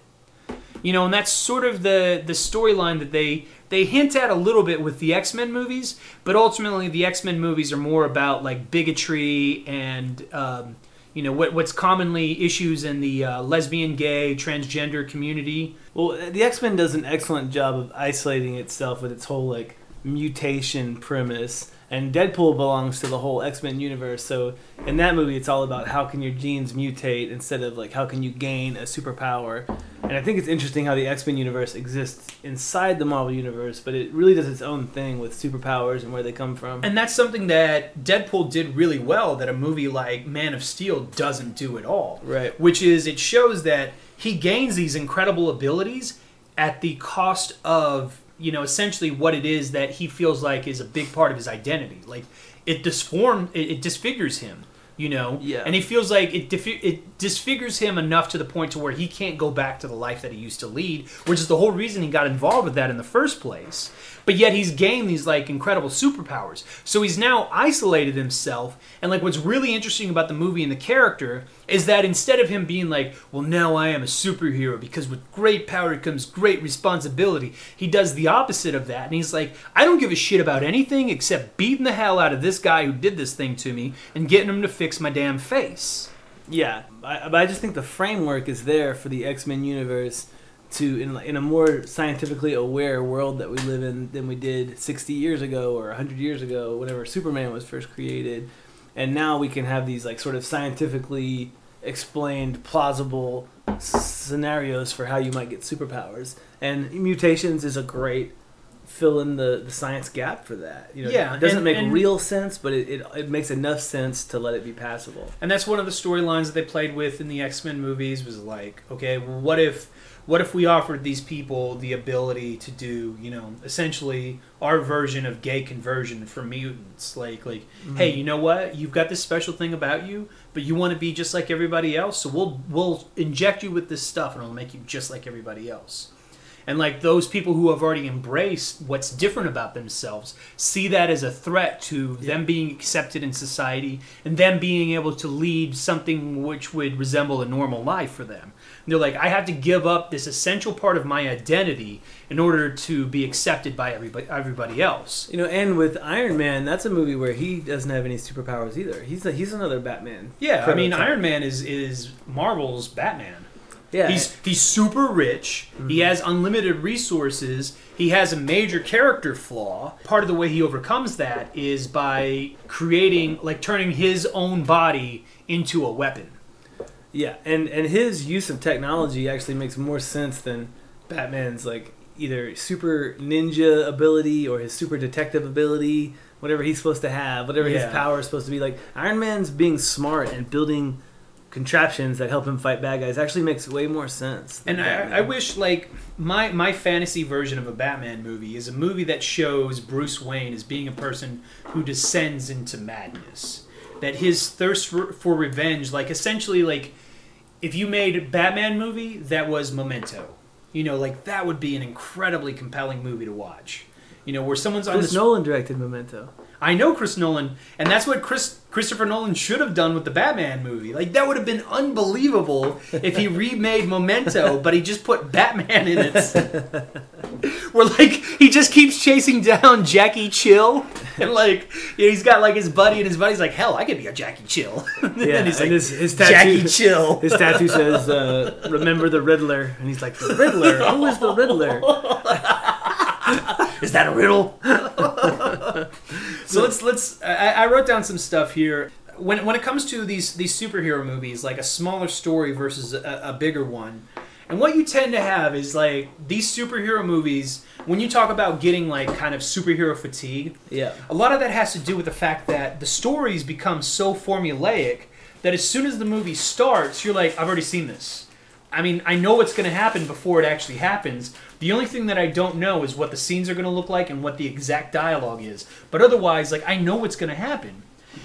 You know, and that's sort of the the storyline that they they hint at a little bit with the X-Men movies, but ultimately the X-Men movies are more about like bigotry and um, you know what what's commonly issues in the uh, lesbian, gay, transgender community. Well, the X Men does an excellent job of isolating itself with its whole like mutation premise, and Deadpool belongs to the whole X Men universe. So in that movie, it's all about how can your genes mutate instead of like how can you gain a superpower. And I think it's interesting how the X Men universe exists inside the Marvel universe, but it really does its own thing with superpowers and where they come from. And that's something that Deadpool did really well that a movie like Man of Steel doesn't do at all. Right. Which is it shows that he gains these incredible abilities at the cost of, you know, essentially what it is that he feels like is a big part of his identity. Like it disform it, it disfigures him, you know. Yeah. And he feels like it defi- it disfigures him enough to the point to where he can't go back to the life that he used to lead, which is the whole reason he got involved with that in the first place. But yet he's gained these like incredible superpowers. So he's now isolated himself. And like what's really interesting about the movie and the character is that instead of him being like, well, now I am a superhero because with great power comes great responsibility, he does the opposite of that. And he's like, I don't give a shit about anything except beating the hell out of this guy who did this thing to me and getting him to fix my damn face. Yeah, I, but I just think the framework is there for the X Men universe to in, in a more scientifically aware world that we live in than we did 60 years ago or 100 years ago whenever Superman was first created and now we can have these like sort of scientifically explained plausible scenarios for how you might get superpowers. And mutations is a great fill in the, the science gap for that you know? Yeah, it doesn't and- make and- real sense but it, it, it makes enough sense to let it be passable. And that's one of the storylines that they played with in the X Men movies was like, okay, well, what if what if we offered these people the ability to do, you know, essentially our version of gay conversion for mutants? Like, like, hey, mm-hmm. you know what? You've got this special thing about you, but you want to be just like everybody else, so we'll we'll inject you with this stuff, and it'll make you just like everybody else. And like those people who have already embraced what's different about themselves see that as a threat to them being accepted in society and them being able to lead something which would resemble a normal life for them. They're like, I have to give up this essential part of my identity in order to be accepted by everybody, everybody else. You know, and with Iron Man, that's a movie where he doesn't have any superpowers either. He's a, he's another Batman. Yeah, I mean. Iron Man is is Marvel's Batman. Yeah, He's he's super rich. He mm-hmm. has unlimited resources. He has a major character flaw. Part of the way he overcomes that is by creating like turning his own body into a weapon. Yeah, and and his use of technology actually makes more sense than Batman's like either super ninja ability or his super detective ability, whatever he's supposed to have, whatever Yeah. his power is supposed to be. Like Iron Man's being smart and building contraptions that help him fight bad guys actually makes way more sense. And I, I wish like my my fantasy version of a Batman movie is a movie that shows Bruce Wayne as being a person who descends into madness. That his thirst for, for revenge, like essentially like if you made a Batman movie that was Memento, you know, like that would be an incredibly compelling movie to watch. You know, where someone's on Chris this. Nolan directed Memento. I know Chris Nolan, and that's what Chris Christopher Nolan should have done with the Batman movie. Like that would have been unbelievable if he remade Memento, but he just put Batman in it. Where like he just keeps chasing down Jackie Chill, and like you know, he's got like his buddy, and his buddy's like, "Hell, I could be a Jackie Chill." and Yeah, he's and like, his, his tattoo, "Jackie Chill." His tattoo says, uh, "Remember the Riddler," and he's like, "The Riddler? Who is the Riddler?" Is that a riddle? so let's let's. I, I wrote down some stuff here. When when it comes to these these superhero movies, like a smaller story versus a, a bigger one, and what you tend to have is like these superhero movies. When you talk about getting like kind of superhero fatigue, Yeah, a lot of that has to do with the fact that the stories become so formulaic that as soon as the movie starts, you're like, I've already seen this. I mean, I know what's going to happen before it actually happens. The only thing that I don't know is what the scenes are going to look like and what the exact dialogue is. But otherwise, like I know what's going to happen.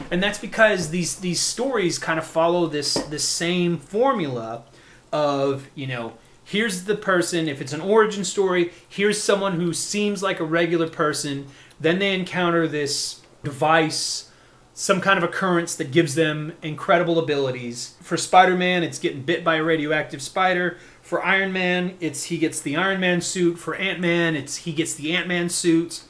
And that's because these these stories kind of follow this this same formula of, you know, here's the person, if it's an origin story, here's someone who seems like a regular person, then they encounter this device some kind of occurrence that gives them incredible abilities. For Spider-Man, it's getting bit by a radioactive spider. For Iron Man, it's he gets the Iron Man suit. For Ant-Man, it's he gets the Ant-Man suit.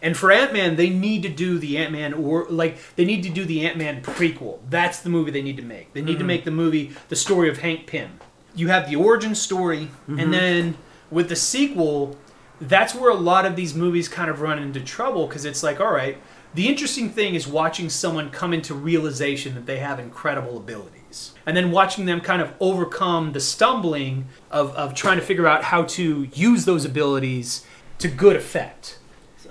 And for Ant-Man, they need to do the Ant-Man or like they need to do the Ant-Man prequel. That's the movie they need to make. They need mm-hmm. to make the movie the story of Hank Pym. You have the origin story mm-hmm. and then with the sequel, that's where a lot of these movies kind of run into trouble because it's like, all right, the interesting thing is watching someone come into realization that they have incredible And then watching them kind of overcome the stumbling of, of trying to figure out how to use those abilities to good effect.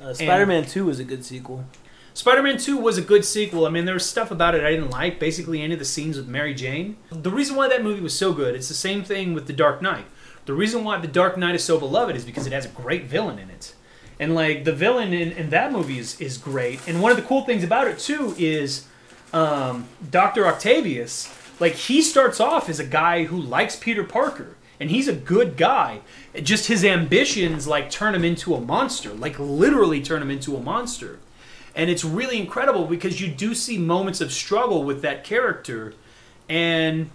Uh, Spider Man 2 was a good sequel. Spider Man 2 was a good sequel. I mean, there was stuff about it I didn't like. Basically, any of the scenes with Mary Jane. The reason why that movie was so good, it's the same thing with The Dark Knight. The reason why The Dark Knight is so beloved is because it has a great villain in it and like the villain in, in that movie is, is great and one of the cool things about it too is um, dr octavius like he starts off as a guy who likes peter parker and he's a good guy. Just his ambitions like turn him into a monster like literally turn him into a monster. And it's really incredible because you do see moments of struggle with that character and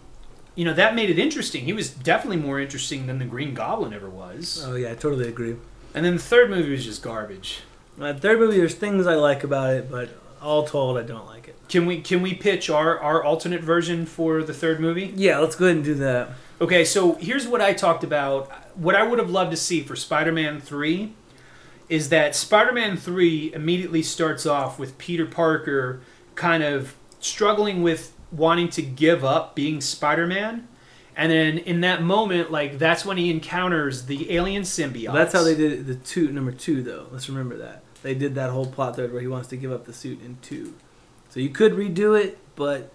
you know that made it interesting. He was definitely more interesting than the green goblin ever was. Oh yeah i totally agree. And then the third movie was just garbage. The third movie, there's things I like about it, but all told, I don't like it. Can we can we pitch our our alternate version for the third movie? Yeah, let's go ahead and do that. Okay, so here's what I talked about. What I would have loved to see for Spider-Man three is that Spider-Man three immediately starts off with Peter Parker kind of struggling with wanting to give up being Spider-Man and then in that moment, like that's when he encounters the alien symbiote. That's how they did it, the two number two though. Let's remember that they did that whole plot thread where he wants to give up the suit in two. So you could redo it, but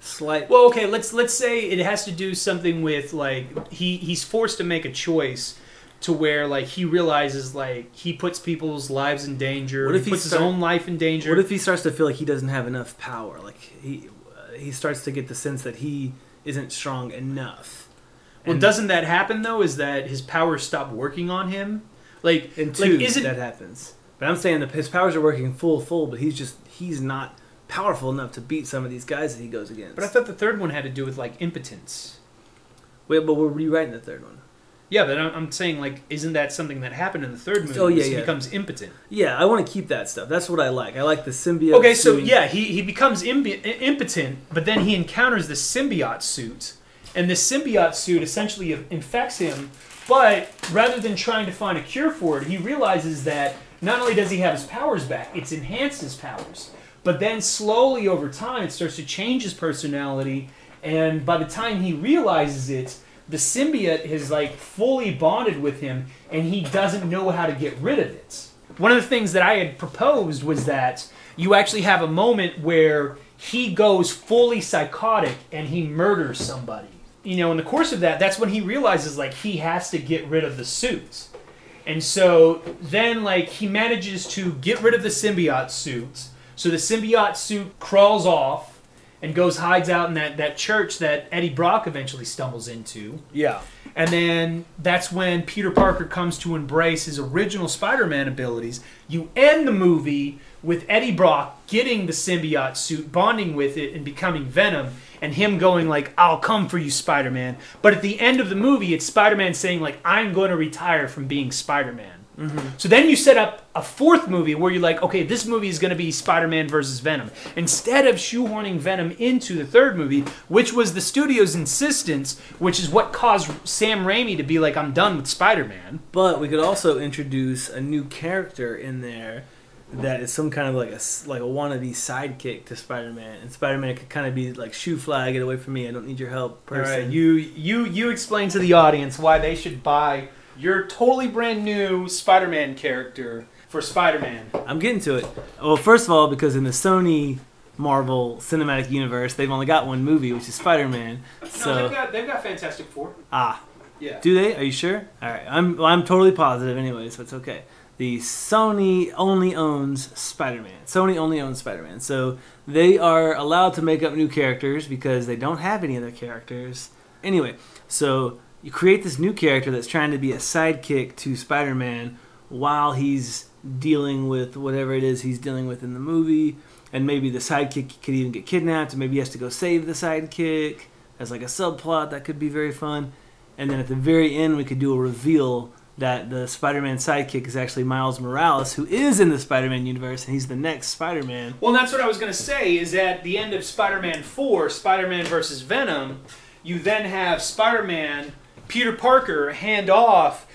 slight. Well, okay. Let's let's say it has to do something with like he he's forced to make a choice to where like he realizes like he puts people's lives in danger. What if he, puts start, his own life in danger? What if he starts to feel like he doesn't have enough power? Like he uh, he starts to get the sense that he isn't strong enough. Well, and doesn't that happen though? Is that his powers stop working on him? Like in two, like, is it, that happens. But I'm saying that his powers are working full full, but he's just he's not powerful enough to beat some of these guys that he goes against. But I thought the third one had to do with like impotence. Wait, but we're rewriting the third one. Yeah, but I'm saying like, isn't that something that happened in the third movie? Oh yeah, he yeah. becomes impotent. Yeah, I want to keep that stuff. That's what I like. I like the symbiote. Okay, so yeah, he he becomes imbi- impotent, but then he encounters the symbiote suit, and the symbiote suit essentially infects him. But rather than trying to find a cure for it, he realizes that not only does he have his powers back, it's enhanced his powers. But then slowly over time, it starts to change his personality, and by the time he realizes it the symbiote is like fully bonded with him and he doesn't know how to get rid of it. One of the things that I had proposed was that you actually have a moment where he goes fully psychotic and he murders somebody. You know, in the course of that, that's when he realizes like he has to get rid of the suit. And so then like he manages to get rid of the symbiote suit. So the symbiote suit crawls off and goes hides out in that, that church that Eddie Brock eventually stumbles into. Yeah. And then that's when Peter Parker comes to embrace his original Spider-Man abilities. You end the movie with Eddie Brock getting the symbiote suit, bonding with it, and becoming Venom, and him going like, "I'll come for you, Spider-Man." But at the end of the movie, it's Spider-Man saying like, "I'm going to retire from being Spider-Man." Mm-hmm. So then you set up a fourth movie where you're like, okay, this movie is going to be Spider-Man versus Venom. Instead of shoehorning Venom into the third movie, which was the studio's insistence, which is what caused Sam Raimi to be like, I'm done with Spider-Man. But we could also introduce a new character in there that is some kind of like a like a wannabe sidekick to Spider-Man, and Spider-Man could kind of be like shoe fly, get away from me, I don't need your help. Person. All right, you you you explain to the audience why they should buy your totally brand new Spider-Man character for Spider-Man. I'm getting to it. Well, first of all, because in the Sony Marvel Cinematic Universe, they've only got one movie, which is Spider-Man. So no, they've got they've got Fantastic Four. Ah, Yeah. Do they? Are you sure? All right. I'm well, I'm totally positive anyway, so it's okay. The Sony only owns Spider-Man. Sony only owns Spider-Man. So they are allowed to make up new characters because they don't have any other characters. Anyway, so you create this new character that's trying to be a sidekick to Spider-Man while he's dealing with whatever it is he's dealing with in the movie. And maybe the sidekick could even get kidnapped, and maybe he has to go save the sidekick as like a subplot that could be very fun. And then at the very end, we could do a reveal that the Spider-Man sidekick is actually Miles Morales, who is in the Spider-Man universe, and he's the next Spider-Man. Well, that's what I was going to say. Is at the end of Spider-Man Four, Spider-Man versus Venom, you then have Spider-Man, Peter Parker hand off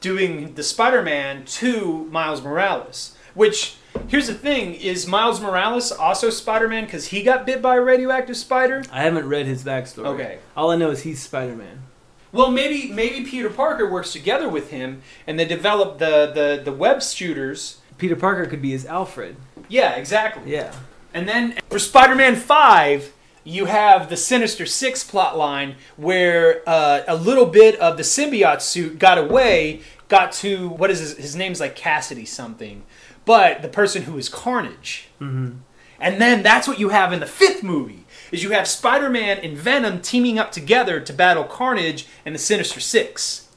doing the Spider-Man to Miles Morales. Which here's the thing: is Miles Morales also Spider-Man because he got bit by a radioactive spider? I haven't read his backstory. Okay. All I know is he's Spider-Man. Well, maybe maybe Peter Parker works together with him, and they develop the the the web shooters. Peter Parker could be his Alfred. Yeah, exactly. Yeah. And then for Spider-Man Five, you have the Sinister Six plot line where uh, a little bit of the symbiote suit got away, got to what is his, his name's like Cassidy something, but the person who is Carnage. Mm-hmm. And then that's what you have in the fifth movie. Is you have Spider-Man and Venom teaming up together to battle Carnage and the Sinister Six.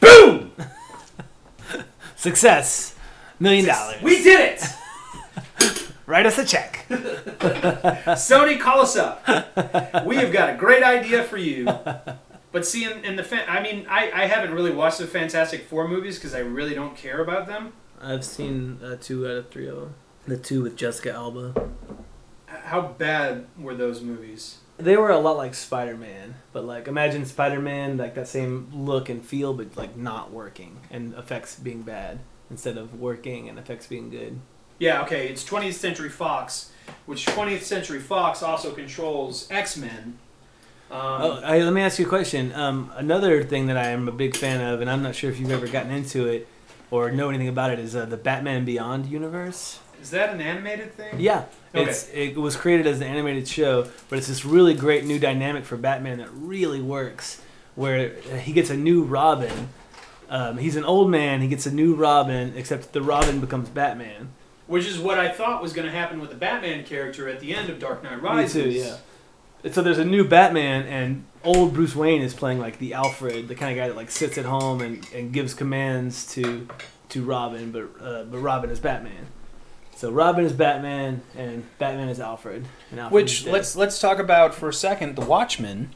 Boom! Success. Million dollars. We did it! Write us a check. Sony, call us up. We have got a great idea for you. But see, in, in the fa- I mean, I, I haven't really watched the Fantastic Four movies because I really don't care about them. I've seen uh, two out of three of them. The two with Jessica Alba. H- How bad were those movies? They were a lot like Spider-Man, but like imagine Spider-Man like that same look and feel, but like not working and effects being bad instead of working and effects being good. Yeah, okay, it's 20th Century Fox, which 20th Century Fox also controls X Men. Um, oh, I, let me ask you a question. Um, another thing that I am a big fan of, and I'm not sure if you've ever gotten into it or know anything about it, is uh, the Batman Beyond universe. Is that an animated thing? Yeah, Okay. it's it was created as an animated show, but it's this really great new dynamic for Batman that really works. Where he gets a new Robin. Um, he's an old man. He gets a new Robin, except the Robin becomes Batman. Which is what I thought was going to happen with the Batman character at the end of Dark Knight Me Rises. too, yeah. And so there's a new Batman, and old Bruce Wayne is playing like the Alfred, the kind of guy that like sits at home and, and gives commands to to Robin, but uh, but Robin is Batman. So Robin is Batman, and Batman is Alfred. And Alfred is Which dead. let's let's talk about for a second. The Watchmen.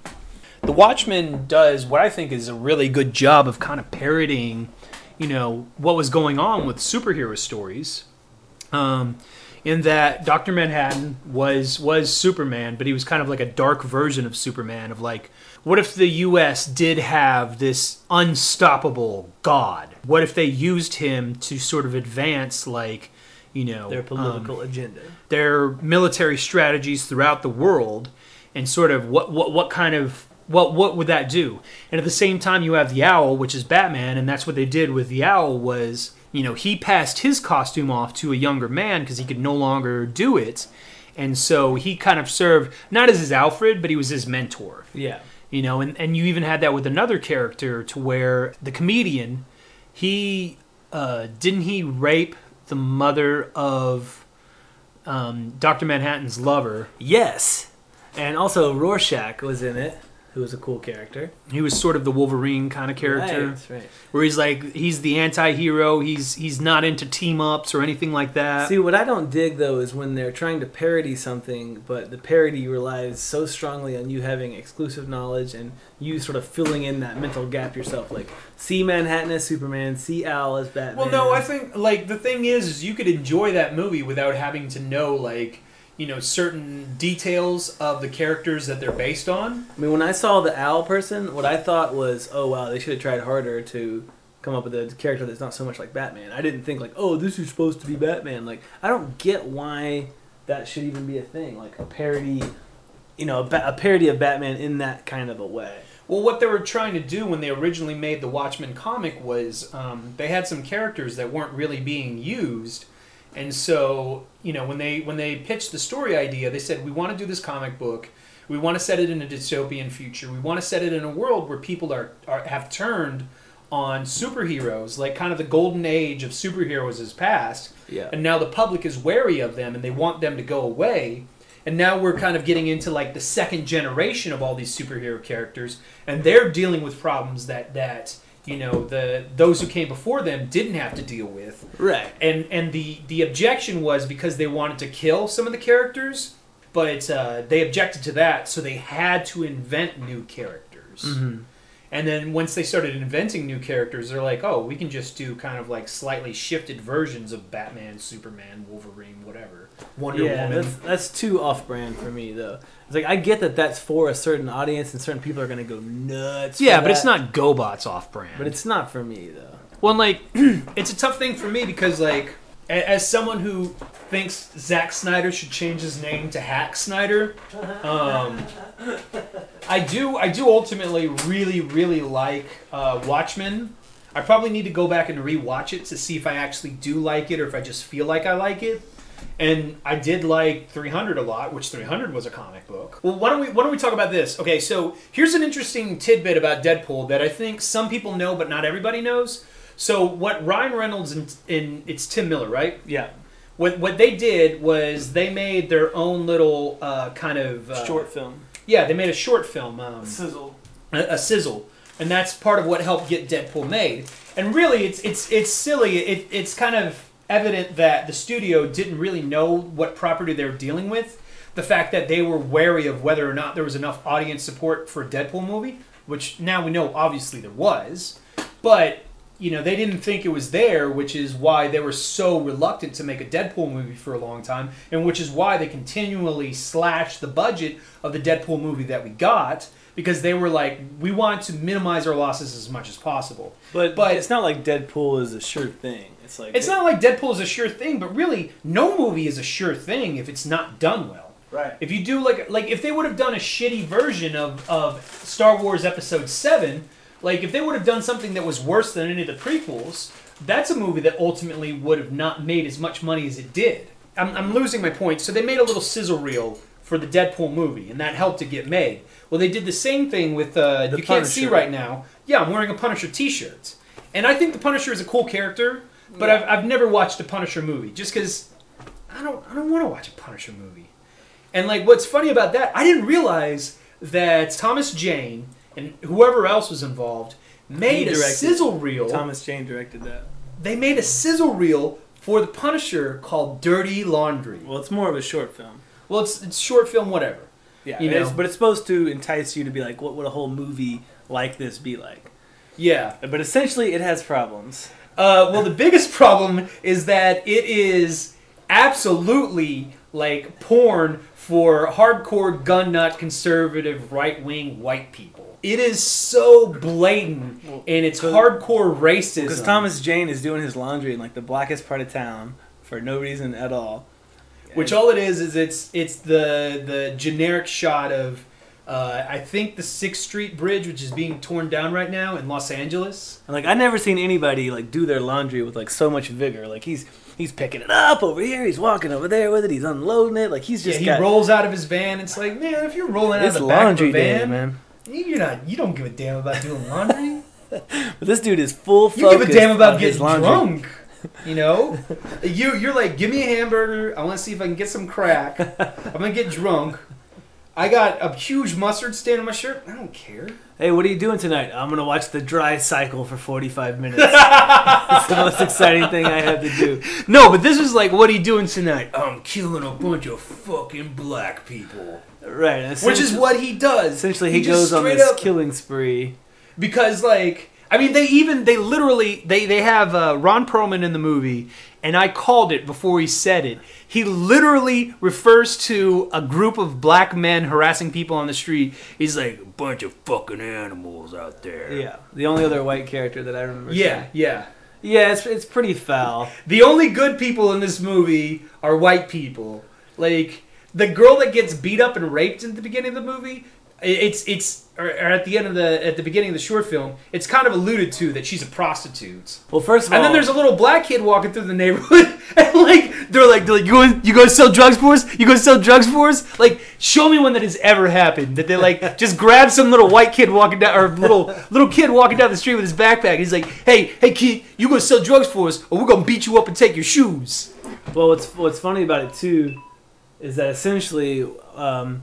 The Watchmen does what I think is a really good job of kind of parodying, you know, what was going on with superhero stories. Um, in that Doctor Manhattan was was Superman, but he was kind of like a dark version of Superman. Of like, what if the U.S. did have this unstoppable God? What if they used him to sort of advance, like, you know, their um, political agenda. their military strategies throughout the world and sort of what what what kind of what what would that do? And at the same time you have the owl, which is Batman, and that's what they did with the owl was, you know, he passed his costume off to a younger man because he could no longer do it. And so he kind of served not as his Alfred, but he was his mentor Yeah. you know and, and you even had that with another character to where the comedian he uh, didn't he rape the mother of um, dr manhattan's lover Yes. And also Rorschach was in it, who was a cool character. he was sort of the wolverine kind of character Right, right. where he's like he's the anti-hero he's he's not into team ups or anything like that See, what I don't dig though is when they're trying to parody something, but the parody relies so strongly on you having exclusive knowledge and you sort of filling in that mental gap yourself. Like, see Manhattan as Superman, see Al as Batman. Well, no, I think like the thing is, is you could enjoy that movie without having to know like you know certain details of the characters that they're based on. I mean, when I saw the owl person, what I thought was, oh wow, they should have tried harder to come up with a character that's not so much like Batman. I didn't think like, oh, this is supposed to be Batman. Like, I don't get why that should even be a thing. Like a parody, you know, a, ba- a parody of Batman in that kind of a way. Well, what they were trying to do when they originally made the Watchmen comic was um, they had some characters that weren't really being used, and so you know when they when they pitched the story idea, they said we want to do this comic book We want to set it in a dystopian future. We want to set it in a world where people are, are have turned on superheroes, like kind of the golden age of superheroes has passed, Yeah. and now the public is wary of them and they want them to go away. And now we're kind of getting into like the second generation of all these superhero characters, and they're dealing with problems that that you know the those who came before them didn't have to deal with Right. and and the the objection was because they wanted to kill some of the characters, but uh, they objected to that, so they had to invent new characters. Mm-hmm. And then once they started inventing new characters, they're like, oh, we can just do kind of like slightly shifted versions of Batman, Superman, Wolverine, whatever, Wonder yeah, Woman. that's that's too off-brand for me though. It's like I get that that's for a certain audience and certain people are gonna go nuts. Yeah, but it's not GoBots off-brand. But it's not for me though. Well, like, it's a tough thing for me because, like, as someone who thinks Zack Snyder should change his name to Hack Snyder, um, I do, I do ultimately really, really like uh, Watchmen. I probably need to go back and rewatch it to see if I actually do like it or if I just feel like I like it. And I did like 300 a lot, which 300 was a comic book. Well, why don't we why don't we talk about this? Okay, so here's an interesting tidbit about Deadpool that I think some people know but not everybody knows. So what Ryan Reynolds and, and it's Tim Miller, right? Yeah, What what they did was they made their own little uh, kind of uh, short film, Yeah, they made a short film. Um, sizzle. a, a sizzle, and that's part of what helped get Deadpool made. And really, it's it's it's silly. It, it's kind of evident that the studio didn't really know what property they were dealing with. The fact that they were wary of whether or not there was enough audience support for a Deadpool movie, which now we know obviously there was, but you know they didn't think it was there, which is why they were so reluctant to make a Deadpool movie for a long time, and which is why they continually slashed the budget of the Deadpool movie that we got because they were like, we want to minimize our losses as much as possible. But But- but it's not like Deadpool is a sure thing. It's like It's not like Deadpool is a sure thing, but really, no movie is a sure thing if it's not done well. right. If you do like like if they would have done a shitty version of of Star Wars Episode Seven, like if they would have done something that was worse than any of the prequels, that's a movie that ultimately would have not made as much money as it did. I'm, I'm losing my point. So they made a little sizzle reel for the Deadpool movie, and that helped it get made. Well, they did the same thing with uh, The you can't see right now. Yeah, I'm wearing a Punisher T-shirt, and I think the Punisher is a cool character, but Yeah. I've, I've never watched a Punisher movie just because I don't I don't want to watch a Punisher movie. And like, what's funny about that? I didn't realize that Thomas Jane and whoever else was involved made a sizzle reel. Thomas Jane directed that. They made a sizzle reel for the Punisher called Dirty Laundry. Well, it's more of a short film. Well, it's it's short film, whatever. Yeah, You know. but it's supposed to entice you to be like, what would a whole movie like this be like? Yeah. But essentially, it has problems. Uh, well, the biggest problem is that it is absolutely like porn for hardcore gun nut conservative right wing white people. It is so blatant and its hardcore racism. Because Thomas Jane is doing his laundry in like the blackest part of town for no reason at all. which all it is is it's it's the the generic shot of uh, I think the Sixth Street Bridge, which is being torn down right now in Los Angeles. And like I never seen anybody like do their laundry with like so much vigor. Like he's he's picking it up over here, he's walking over there with it, he's unloading it. Like he's just Yeah, he got rolls out of his van. It's like, man, if you're rolling out of the back of laundry a day, van, man. you're not. You don't give a damn about doing laundry. But this dude is full You give a damn about getting drunk. You know, you you're like, give me a hamburger. I want to see if I can get some crack. I'm gonna get drunk. I got a huge mustard stain on my shirt. I don't care. Hey, what are you doing tonight? I'm gonna watch the dry cycle for 45 minutes. it's the most exciting thing I have to do. No, but this is like, what are you doing tonight? I'm killing a bunch of fucking black people. Right, Which is what he does. Essentially, he, just goes on this up- killing spree. because like I mean they even they literally they they have uh, Ron Perlman in the movie and I called it before he said it. He literally refers to a group of black men harassing people on the street. He's like a bunch of fucking animals out there. Yeah, the only other white character that I remember. Yeah, seeing. yeah. yeah, it's it's pretty foul. The only good people in this movie are white people. Like the girl that gets beat up and raped in the beginning of the movie. It's it's or, at the end of the at the beginning of the short film, it's kind of alluded to that she's a prostitute. Well, first of all, And then there's a little black kid walking through the neighborhood, and like they're like, they're like, you going you going to sell drugs for us? You going to sell drugs for us? Like, show me one that has ever happened that they like just grab some little white kid walking down or little little kid walking down the street with his backpack. He's like, hey hey kid, you going to sell drugs for us, or we're gonna beat you up and take your shoes. Well, what's what's funny about it too is that essentially um,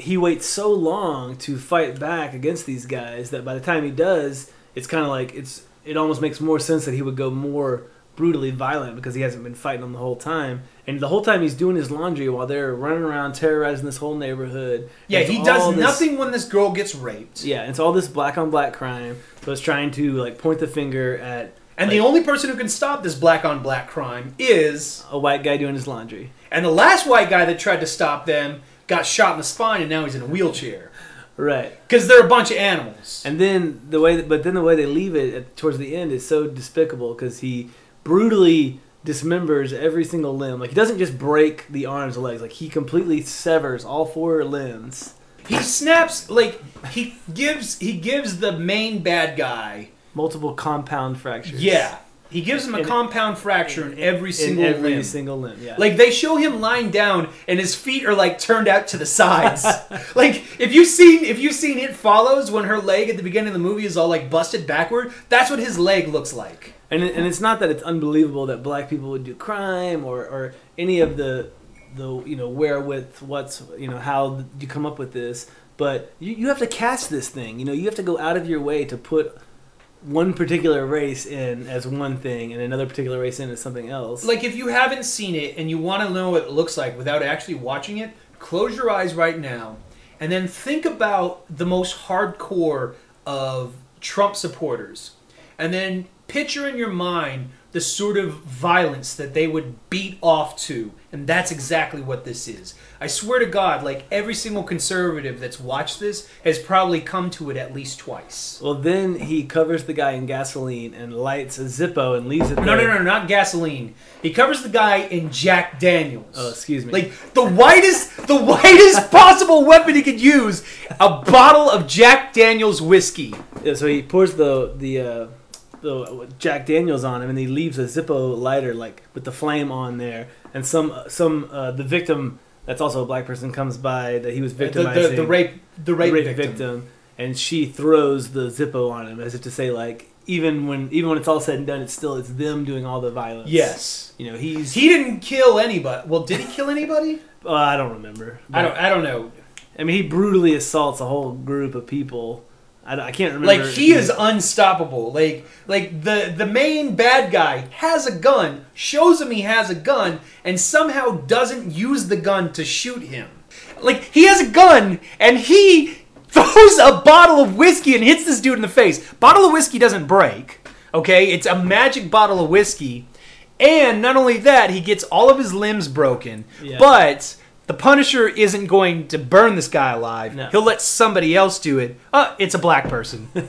he waits so long to fight back against these guys that by the time he does, it's kind of like it's it almost makes more sense that he would go more brutally violent because he hasn't been fighting them the whole time. And the whole time he's doing his laundry while they're running around terrorizing this whole neighborhood. Yeah, he does this- nothing when this girl gets raped. Yeah, it's all this black on black crime. So it's trying to like point the finger at And the only person who can stop this black on black crime is a white guy doing his laundry. and the last white guy that tried to stop them got shot in the spine and now he's in a wheelchair Right. because they're a bunch of animals. And then the way, but then the way they leave it at, towards the end is so despicable because he brutally dismembers every single limb. Like he doesn't just break the arms or legs; like he completely severs all four limbs. He snaps like he gives he gives the main bad guy Multiple compound fractures. yeah he gives him a In- compound fracture in every single in every limb. single limb. Yeah. Like they show him lying down and his feet are like turned out to the sides. like if you've seen if you've seen it follows when her leg at the beginning of the movie is all like busted backward, that's what his leg looks like. and and it's not that it's unbelievable that black people would do crime or or any of the the you know wherewith what's you know how you come up with this but you, you have to cast this thing you know you have to go out of your way to put one particular race in as one thing and another particular race in as something else Like if you haven't seen it and you want to know what it looks like without actually watching it, close your eyes right now and then think about the most hardcore of Trump supporters. And then picture in your mind the sort of violence that they would beat off to. And that's exactly what this is. I swear to God, like every single conservative that's watched this has probably come to it at least twice. well then he covers the guy in gasoline and lights a zippo and leaves it No, there no, no, not gasoline. He covers the guy in Jack Daniels. oh excuse me Like the whitest, the whitest possible weapon he could use, a bottle of Jack Daniels whiskey. Yeah, so he pours the the uh, the Jack Daniels on him, and he leaves a Zippo lighter like with the flame on there. And some some uh, the victim that's also a black person comes by that he was The, victimizing the, the rape, the the rape, rape victim. and she throws the Zippo on him as if to say like even when even when it's all said and done, it's still it's them doing all the violence. Yes, you know he's he didn't kill anybody. Well, did he kill anybody? uh, I don't remember. I don't. I don't know. I mean, he brutally assaults a whole group of people. I, I can't remember. Like he is unstoppable. Like like the the main bad guy has a gun, shows him he has a gun, and somehow doesn't use the gun to shoot him. Like he has a gun and he throws a bottle of whiskey and hits this dude in the face. Bottle of whiskey doesn't break. Okay, it's a magic bottle of whiskey. And not only that, he gets all of his limbs broken. Yeah. But the Punisher isn't going to burn this guy alive. No. He'll let somebody else do it. Uh, it's a black person.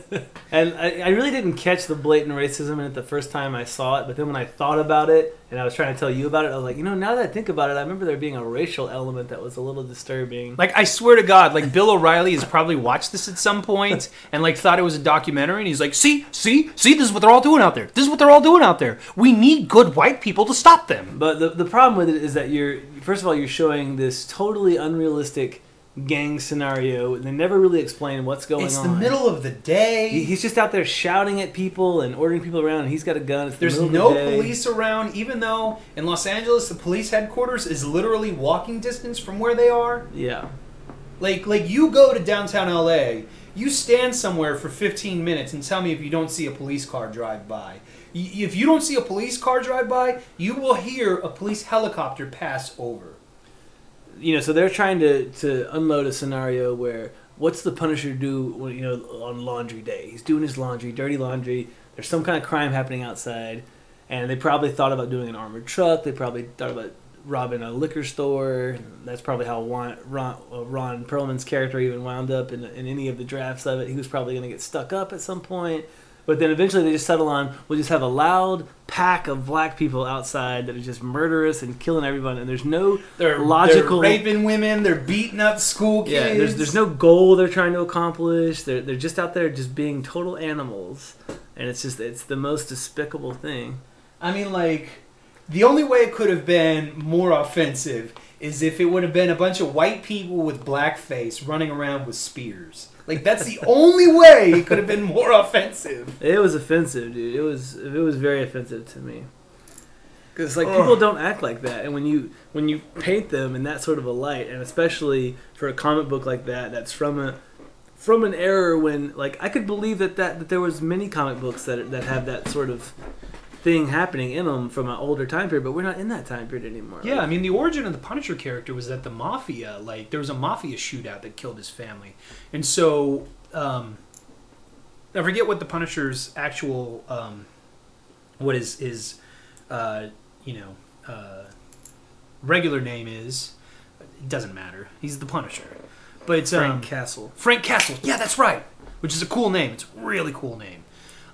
And I, I really didn't catch the blatant racism in it the first time I saw it, but then when I thought about it and I was trying to tell you about it, I was like, you know, now that I think about it, I remember there being a racial element that was a little disturbing. Like I swear to God, like Bill O'Reilly has probably watched this at some point and like thought it was a documentary, and he's like, "See, see, see, this is what they're all doing out there. This is what they're all doing out there. We need good white people to stop them." But the, the problem with it is that you're, first of all, you're showing this totally unrealistic gang scenario. and They never really explain what's going It's on. It's the middle of the He- day. He's just out there shouting at people and ordering people around, and he's got a gun. It's the There's no the police around, even though in Los Angeles the police headquarters is literally walking distance from where they are. Yeah. Like, like you go to downtown LA, you stand somewhere for 15 minutes and tell me if you don't see a police car drive by. If you don't see a police car drive by, you will hear a police helicopter pass over. You know, so they're trying to to unload a scenario where what's the Punisher do when you know on laundry day? He's doing his laundry, dirty laundry. There's some kind of crime happening outside, and they probably thought about doing an armored truck. They probably thought about robbing a liquor store. That's probably how Ron, Ron, Perlman's character even wound up in, in any of the drafts of it. He was probably going to get stuck up at some point. But then eventually they just settle on we'll just have a loud pack of black people outside that are just murderous and killing everyone, and there's no They're logical- they're raping women. They're beating up school kids. yeah. There's there's no goal they're trying to accomplish. They're they're just out there just being total animals, and it's just it's the most despicable thing. I mean, like, the only way it could have been more offensive is if it would have been a bunch of white people with blackface running around with spears. Like, that's the only way it could have been more offensive. It was offensive, dude. It was it was very offensive to me. Because like Ugh. people don't act like that, and when you when you paint them in that sort of a light, and especially for a comic book like that, that's from a from an era when like I could believe that that, that there was many comic books that that have that sort of thing happening in them from an older time period, but we're not in that time period anymore. Yeah, I mean, the origin of the Punisher character was that the mafia, like, there was a mafia shootout that killed his family. And so, um, I forget what the Punisher's actual, um, what his, his uh, you know, uh, regular name is. It doesn't matter. He's the Punisher. But it's, Frank um, Castle. Frank Castle. Yeah, that's right. Which is a cool name. It's a really cool name.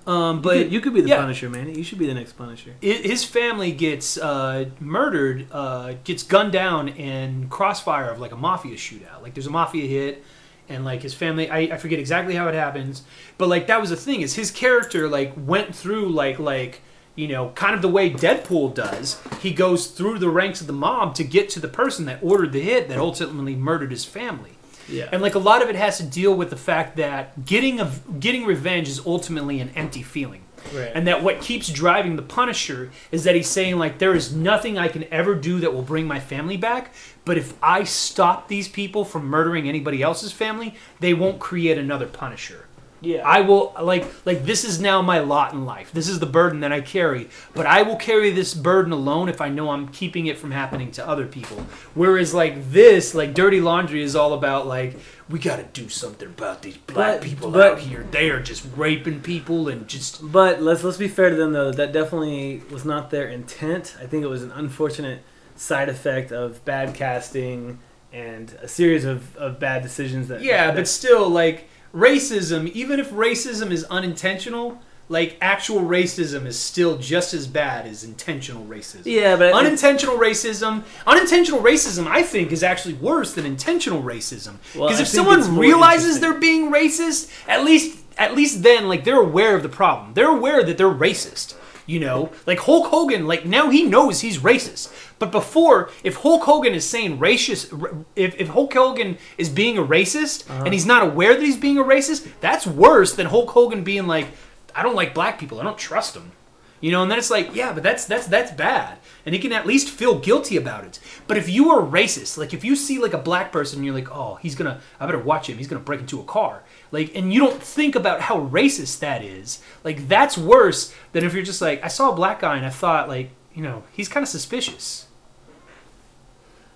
Um, But you, you could be the yeah. Punisher, man. You should be the next Punisher. i- his family gets uh, murdered, uh, gets gunned down in crossfire of like a mafia shootout. Like there's a mafia hit, and like his family, I, I forget exactly how it happens, but like that was the thing is his character like went through like like you know kind of the way Deadpool does. He goes through the ranks of the mob to get to the person that ordered the hit that ultimately murdered his family. Yeah. And like a lot of it has to deal with the fact that getting a, getting revenge is ultimately an empty feeling. Right. And that what keeps driving the Punisher is that he's saying like there is nothing I can ever do that will bring my family back, but if I stop these people from murdering anybody else's family, they won't create another Punisher. Yeah. I will like like this is now my lot in life. This is the burden that I carry, but I will carry this burden alone if I know I'm keeping it from happening to other people. Whereas like this, like Dirty Laundry is all about like we got to do something about these black But- people but- out here. They are just raping people and just But let's let's be fair to them though. That definitely was not their intent. I think it was an unfortunate side effect of bad casting and a series of, of bad decisions that. Yeah, that, but still, like racism, even if racism is unintentional, like actual racism is still just as bad as intentional racism. yeah, but Unintentional racism, unintentional racism, I think, is actually worse than intentional racism. Because I if someone realizes they're being racist, at least, at least then, like they're aware of the problem. They're aware that they're racist. You know, like Hulk Hogan, like now he knows he's racist. But before, if Hulk Hogan is saying racist, if, if Hulk Hogan is being a racist Uh-huh. and he's not aware that he's being a racist, that's worse than Hulk Hogan being like, I don't like black people. I don't trust them. You know, and then it's like, yeah, but that's that's that's bad, and he can at least feel guilty about it. But if you are racist, like if you see like a black person, and you're like, oh, he's gonna, I better watch him. He's gonna break into a car, like, and you don't think about how racist that is. Like that's worse than if you're just like, I saw a black guy and I thought like, you know, he's kind of suspicious.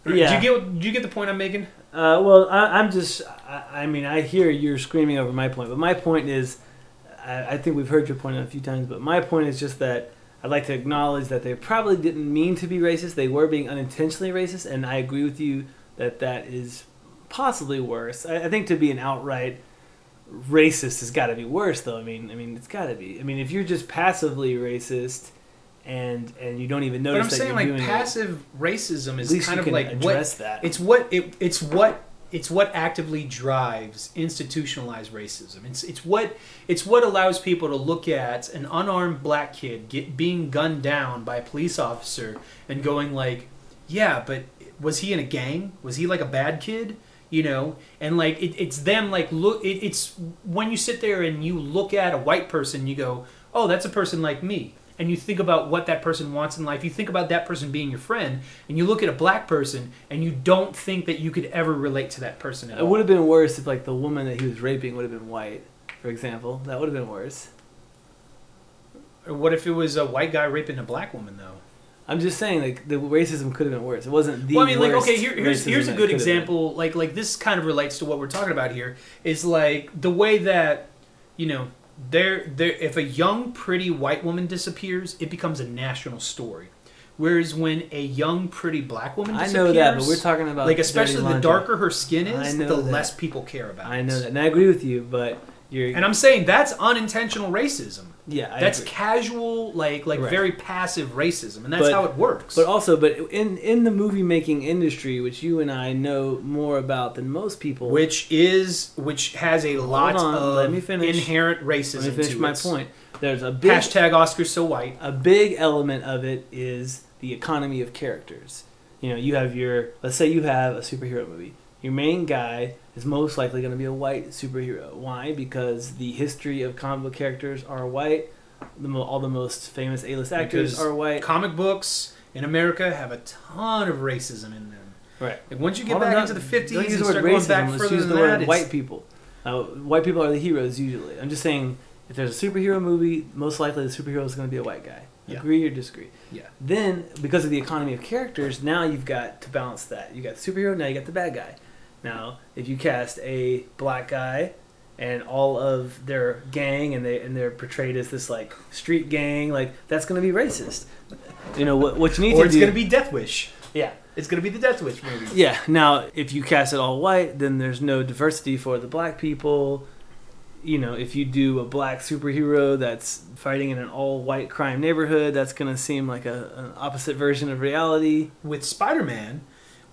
Yeah. Do you get? Do you get the point I'm making? Uh, well, I, I'm just. I, I mean, I hear you're screaming over my point, but my point is, I, I think we've heard your point a few times, but my point is just that I'd like to acknowledge that they probably didn't mean to be racist. They were being unintentionally racist, and I agree with you that that is possibly worse. I, I think to be an outright racist has got to be worse, though. I mean, I mean, it's got to be. I mean, if you're just passively racist and and you don't even But notice I'm that saying like passive racism is kind of like what that. It's what it, it's what it's what actively drives institutionalized racism. It's it's what it's what allows people to look at an unarmed black kid get being gunned down by a police officer and going like, yeah, but was he in a gang? Was he like a bad kid? You know, and like it, it's them like look. It, it's when you sit there and you look at a white person, you go, oh, that's a person like me and you think about what that person wants in life, you think about that person being your friend, and you look at a black person and you don't think that you could ever relate to that person at all. It all. would have been worse if like the woman that he was raping would have been white, for example. That would have been worse. Or what if it was a white guy raping a black woman though? I'm just saying like the racism could have been worse. It wasn't the well, I mean, like, okay, here, here's here's a good example. Like, like this kind of relates to what we're talking about here. Is like the way that, you know, there, there. If a young, pretty white woman disappears, it becomes a national story. Whereas when a young, pretty black woman I disappears, know that, but we're talking about like especially the darker her skin is, the that. less people care about. I know that, and I agree with you. But You're, And I'm saying that's unintentional racism. Yeah, I That's agree. casual, like like Right. very passive racism, and that's But- how it works. But also, but in in the movie making industry, which you and I know more about than most people, which is which has a lot on, of let me finish. inherent racism. let me finish my it. point. There's a big Hashtag Oscars so white. a big element of it is the economy of characters. You know, you have your let's say you have a superhero movie. Your main guy is most likely going to be a white superhero. Why? Because the history of comic book characters are white. The mo- all the most famous A-list actors Because are white. Comic books in America have a ton of racism in them. Right. Like once you get back don't- into the fifties and use the word start going back further use than the that, word it's- white people. Uh, white people are the heroes usually. I'm just saying, if there's a superhero movie, most likely the superhero is going to be a white guy. Yeah. Agree or disagree? Yeah. Then, because of the economy of characters, now you've got to balance that. You got the superhero, now you got the bad guy. Now, if you cast a black guy and all of their gang and they and they're portrayed as this like street gang, like that's going to be racist. You know what? What you need Or to it's do? going to be Death Wish. yeah. It's going to be the Death Wish movie. Yeah. Now, if you cast it all white, then there's no diversity for the black people. You know, if you do a black superhero that's fighting in an all-white crime neighborhood, that's going to seem like a, an opposite version of reality. with Spider-Man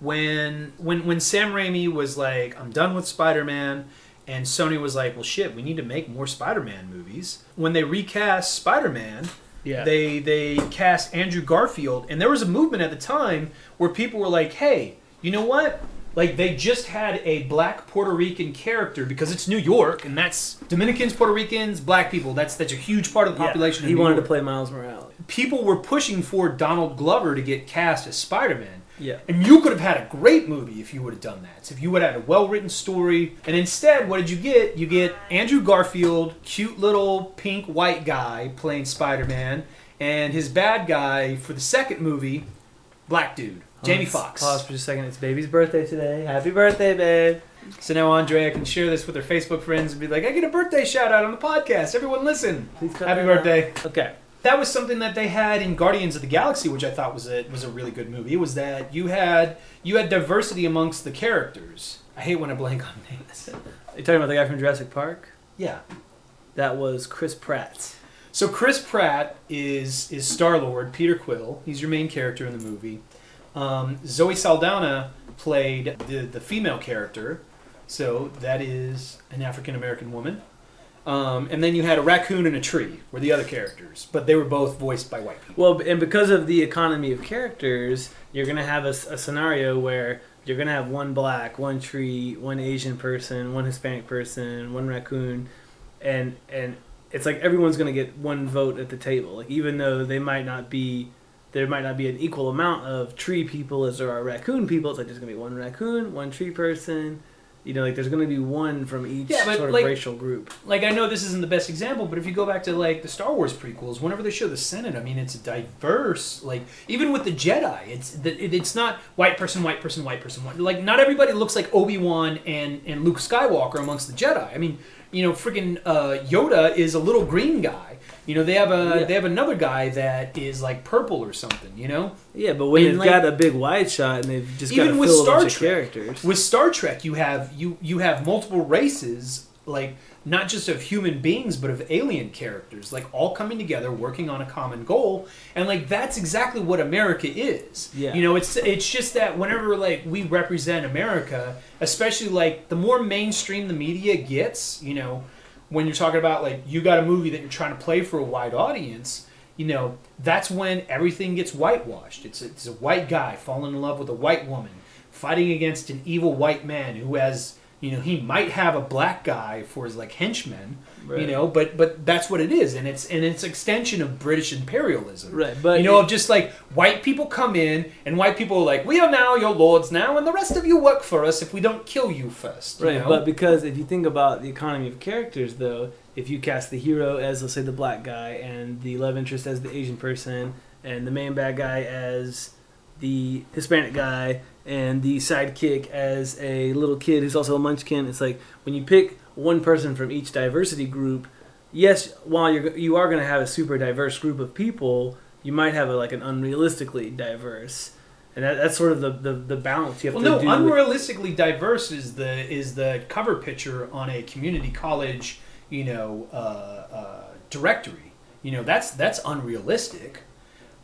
when when when Sam Raimi was like, "I'm done with Spider-Man," and Sony was like, "Well, shit, we need to make more Spider-Man movies." When they recast Spider-Man, Yeah. they they cast Andrew Garfield, and there was a movement at the time where people were like, "Hey, you know what?" Like they just had a black Puerto Rican character because it's New York, and that's Dominicans, Puerto Ricans, black people. That's that's a huge part of the population. He of New wanted York. to play Miles Morales. People were pushing for Donald Glover to get cast as Spider-Man. Yeah. And you could have had a great movie if you would have done that. So if you would have had a well written story. And instead, what did you get? You get Andrew Garfield, cute little pink white guy playing Spider Man, and his bad guy for the second movie, black dude, Jamie Foxx. Pause for just a second. It's baby's birthday today. Happy birthday, babe. So now Andrea can share this with her Facebook friends and be like, I get a birthday shout out on the podcast. Everyone listen. Please Happy that out. birthday. Okay. That was something that they had in Guardians of the Galaxy, which I thought was a was a really good movie. Was that you had you had diversity amongst the characters. I hate when I blank on names. Are you talking about the guy from Jurassic Park? Yeah. That was Chris Pratt. So Chris Pratt is is Star Lord, Peter Quill. He's your main character in the movie. Um, Zoe Saldana played the the female character, so that is an African American woman. Um, and then you had a raccoon and a tree were the other characters, but they were both voiced by white people. Well, and because of the economy of characters, you're gonna have a scenario where you're gonna have one black, one tree, one Asian person, one Hispanic person, one raccoon, and and it's like everyone's gonna get one vote at the table. Like even though they might not be, there might not be an equal amount of tree people as there are raccoon people. It's like there's gonna be one raccoon, one tree person. You know, like there's gonna be one from each Yeah, but, sort of like- racial group. like I know this isn't the best example, but if you go back to like the Star Wars prequels, whenever they show the Senate, I mean it's diverse. Like even with the Jedi, it's it- it's not white person, white person, white person. White. Like not everybody looks like Obi Wan and and Luke Skywalker amongst the Jedi. I mean, you know, freaking uh, Yoda is a little green guy. You know, they have a Yeah. they have another guy that is like purple or something. You know, Yeah, but when And, they've like- got a big wide shot and they've just got Even with Star bunch of Trek, characters. with Star Trek, you have you you have multiple races, like not just of human beings, but of alien characters, like all coming together, working on a common goal, and like that's exactly what America is. Yeah. You know, it's it's just that whenever like we represent America, especially like the more mainstream the media gets, you know, when you're talking about like you got a movie that you're trying to play for a wide audience, you know, that's when everything gets whitewashed. It's a, it's a white guy falling in love with a white woman, fighting against an evil white man who has, you know, he might have a black guy for his like henchmen, you know, but but that's what it is, and it's and it's extension of British imperialism. Right, but you know, it- of just like white people come in and white people are like, we are now your lords now, and the rest of you work for us if we don't kill you first. you Right, know? but because if you think about the economy of characters, though, if you cast the hero as, let's say, the black guy, and the love interest as the Asian person, and the main bad guy as the Hispanic guy, and the sidekick as a little kid who's also a munchkin, it's like when you pick one person from each diversity group, yes, while you're you are going to have a super diverse group of people, you might have a, like an unrealistically diverse. And that, that's sort of the, the, the balance you have Well, to no, do. with- unrealistically diverse is the is the cover picture on a community college you know, uh, uh, directory. You know, that's that's unrealistic.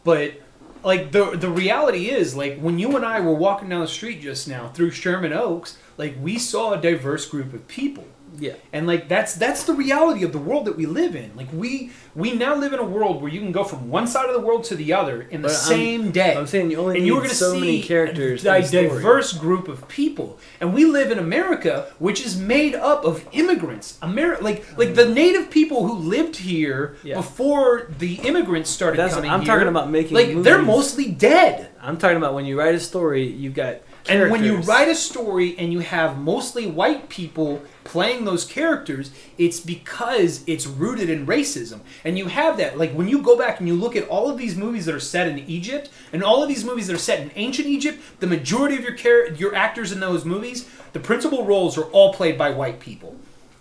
But like the the reality is, like when you and I were walking down the street just now through Sherman Oaks, like we saw a diverse group of people Yeah. and like that's that's the reality of the world that we live in like we we now live in a world where you can go from one side of the world to the other in the But I'm- same day I'm saying you only and need you were going to so see many characters. a, story. diverse group of people and we live in america which is made up of immigrants Ameri- like like the mm. native people who lived here Yeah. before the immigrants started That's coming I'm here, talking about making. like they're mostly dead I'm talking about when you write a story, you've got. And when you write a story and you have mostly white people playing those characters, it's because it's rooted in racism. And you have that. Like when you go back and you look at all of these movies that are set in Egypt and all of these movies that are set in ancient Egypt, the majority of your char- your actors in those movies, the principal roles are all played by white people.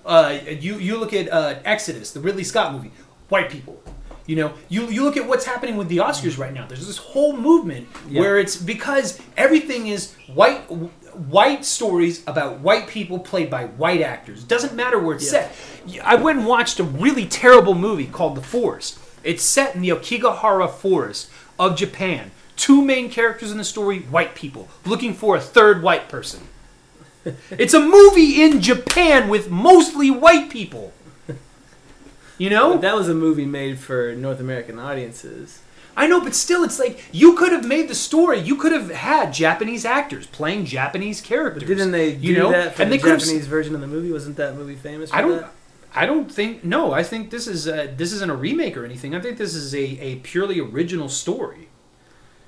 Uh, you you look at uh, Exodus, the Ridley Scott movie, white people. You know, you you look at what's happening with the Oscars right now. There's this whole movement Yeah. where it's because everything is white white stories about white people played by white actors. It doesn't matter where it's Yeah. set. I went and watched a really terrible movie called The Forest. It's set in the Aokigahara Forest of Japan. Two main characters in the story, white people, looking for a third white person. it's a movie in Japan with mostly white people. You know? But that was a movie made for North American audiences. I know, but still, it's like you could have made the story. You could have had Japanese actors playing Japanese characters. But didn't they do you know? that for and the they could have Japanese version of the movie? Wasn't that movie famous? For I don't. That? I don't think. No, I think this is uh this isn't a remake or anything. I think this is a, a purely original story.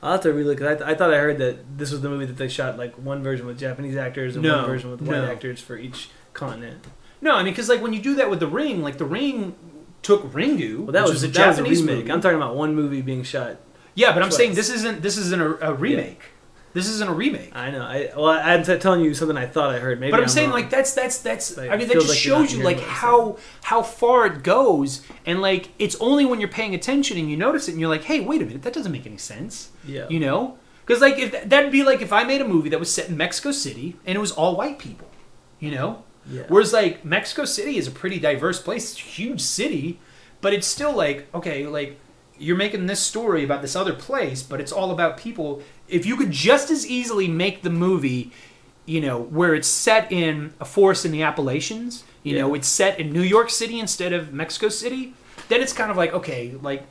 I'll have to relook. I, th- I thought I heard that this was the movie that they shot like one version with Japanese actors and No, one version with white no. actors for each continent. No, I mean because like when you do that with the Ring, like the Ring took Ringu, Well, that which was, a that was a Japanese movie. I'm talking about one movie being shot. yeah, but I'm saying this isn't this isn't a, a remake. This isn't a remake. I know. I well, I'm t- telling you something I thought I heard. Maybe but I'm, I'm saying wrong. like that's that's that's. I mean, that just like shows you like how how far it goes, and like it's only when you're paying attention and you notice it, and you're like, hey, wait a minute, that doesn't make any sense. yeah. You know, because like if that'd be like if I made a movie that was set in Mexico City and it was all white people. You know, yeah. Whereas like Mexico City is a pretty diverse place, it's a huge city, but it's still like okay, like you're making this story about this other place, but it's all about people. If you could just as easily make the movie, you know, where it's set in a forest in the Appalachians, you Yeah. know, it's set in New York City instead of Mexico City, then it's kind of like okay, like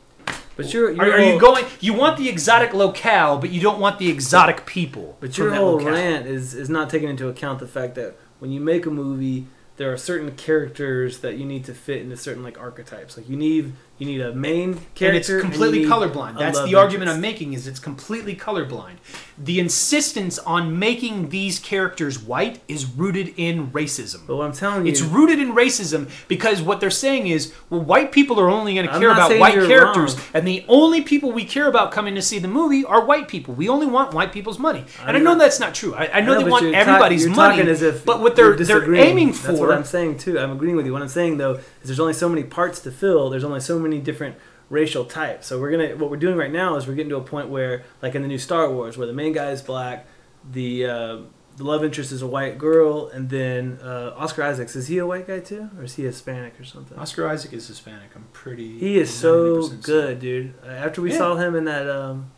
But your, your are, are you going? You want the exotic locale, but you don't want the exotic people. But your that whole locale. rant is is not taking into account the fact that when you make a movie, there are certain characters that you need to fit into certain like archetypes. Like you need you need a main character, and it's completely need colorblind. That's the argument I'm making. Is it's completely colorblind. The insistence on making these characters white is rooted in racism. But what I'm telling you, It's rooted in racism because what they're saying is, well, white people are only going to I'm care about white characters, wrong. and the only people we care about coming to see the movie are white people. We only want white people's money, and I know that's not true. I, I know they want you're talk- everybody's you're money, talking as if but what they're they're aiming That's for. what I'm saying too. I'm agreeing with you. What I'm saying though is there's only so many parts to fill. There's only so many different racial types. So we're gonna what we're doing right now is we're getting to a point where like in the new Star Wars where the main guy is black, the uh, the love interest is a white girl, and then uh, Oscar Isaacs is he a white guy too, or is he Hispanic or something? Oscar Isaac is Hispanic. I'm pretty. He is so 90% good, dude. Uh, after we Yeah. saw him in that um,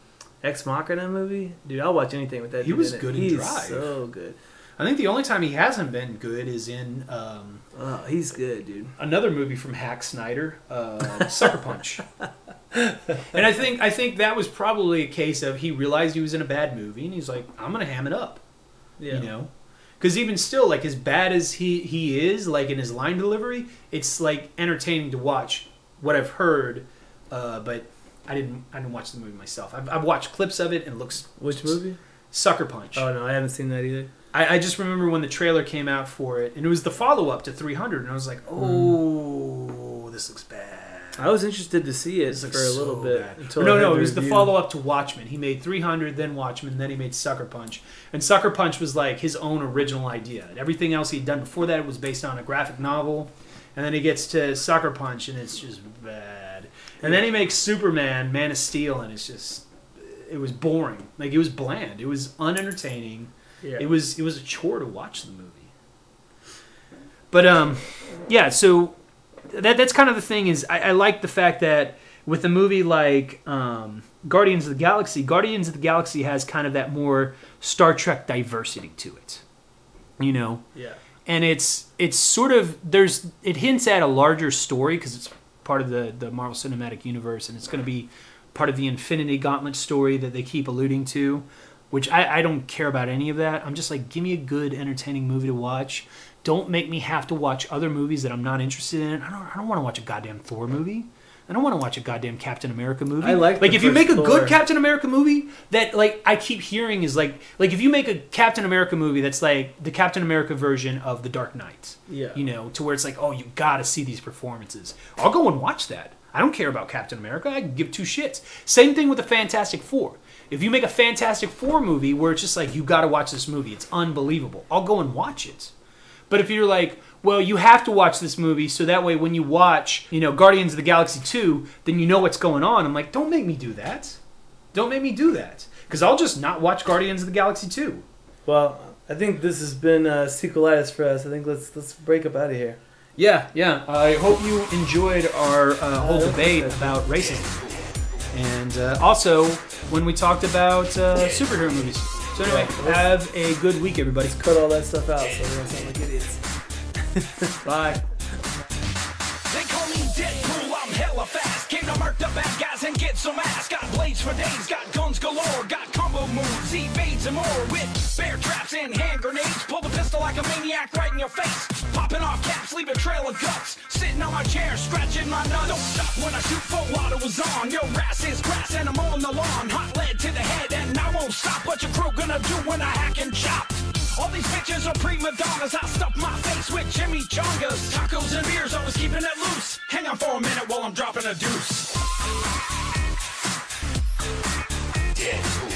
Ex Machina movie, dude, I'll watch anything with that. He dude was good in He's Drive. so good. I think the only time he hasn't been good is in um, Oh, he's good, dude. another movie from Hack Snyder, uh, Sucker Punch. and I think I think that was probably a case of he realized he was in a bad movie and he's like, I'm gonna ham it up, Yeah. you know. Because even still, like as bad as he he is, like in his line delivery, it's like entertaining to watch. What I've heard, uh, but I didn't I didn't watch the movie myself. I've, I've watched clips of it and it looks Which movie? Sucker Punch. Oh no, I haven't seen that either. I, I just remember when the trailer came out for it, and it was the follow up to 300, and I was like, hmm. oh, this looks bad. I was interested to see it for a little so bit. No, no, it was the follow up to Watchmen. He made 300, then Watchmen, then he made Sucker Punch. And Sucker Punch was like his own original idea. Everything else he'd done before that was based on a graphic novel. And then he gets to Sucker Punch, and it's just bad. And then he makes Superman, Man of Steel, and it's just. It was boring. Like, it was bland. It was unentertaining. Yeah. It was it was a chore to watch the movie. But um, yeah. So that that's kind of the thing is I, I like the fact that with a movie like um, Guardians of the Galaxy, Guardians of the Galaxy has kind of that more Star Trek diversity to it. You know, Yeah. and it's it's sort of there's it hints at a larger story because it's part of the the Marvel Cinematic Universe and it's going to be part of the Infinity Gauntlet story that they keep alluding to, which I, I don't care about any of that. I'm just like, give me a good, entertaining movie to watch. Don't make me have to watch other movies that I'm not interested in. I don't I don't want to watch a goddamn Thor movie. I don't want to watch a goddamn Captain America movie. I like like if you make a Thor. good Captain America movie that like I keep hearing is like like if you make a Captain America movie that's like the Captain America version of The Dark Knight Yeah. you know, to where it's like, oh, you got to see these performances. I'll go and watch that. I don't care about Captain America. I give two shits. Same thing with the Fantastic Four. If you make a Fantastic Four movie where it's just like, you got to watch this movie, it's unbelievable. I'll go and watch it. But if you're like, well, you have to watch this movie so that way when you watch, you know, Guardians of the Galaxy 2, then you know what's going on. I'm like, don't make me do that. Don't make me do that. Because I'll just not watch Guardians of the Galaxy 2. Well, I think this has been uh, sequelitis for us. I think let's let's break up out of here. Yeah, yeah. I hope you enjoyed our uh, whole Uh, debate about racism, and uh, also when we talked about uh, superhero movies. So anyway, have a good week, everybody. Cut all that stuff out so we don't sound like idiots. Bye. They call me Deadpool, I'm hella fast. Came to murk the bad guys and get some ass. Got blades for days, got guns galore, got combo moves, evades and more. With bear traps and hand grenades, pull the pistol like a maniac right in your face. Popping off caps, leave a trail of guts. Sitting on my chair, scratching my nuts. Don't stop when I shoot full auto was on. Your ass is grass and I'm on the lawn. Hot lead to the head and I won't stop. What your crew gonna do when I hack and chop? All these bitches are prima donnas. I stuff my face with chimichangas. Tacos and beers, always keeping it loose. Hang on for a minute while I'm dropping a deuce. Dead.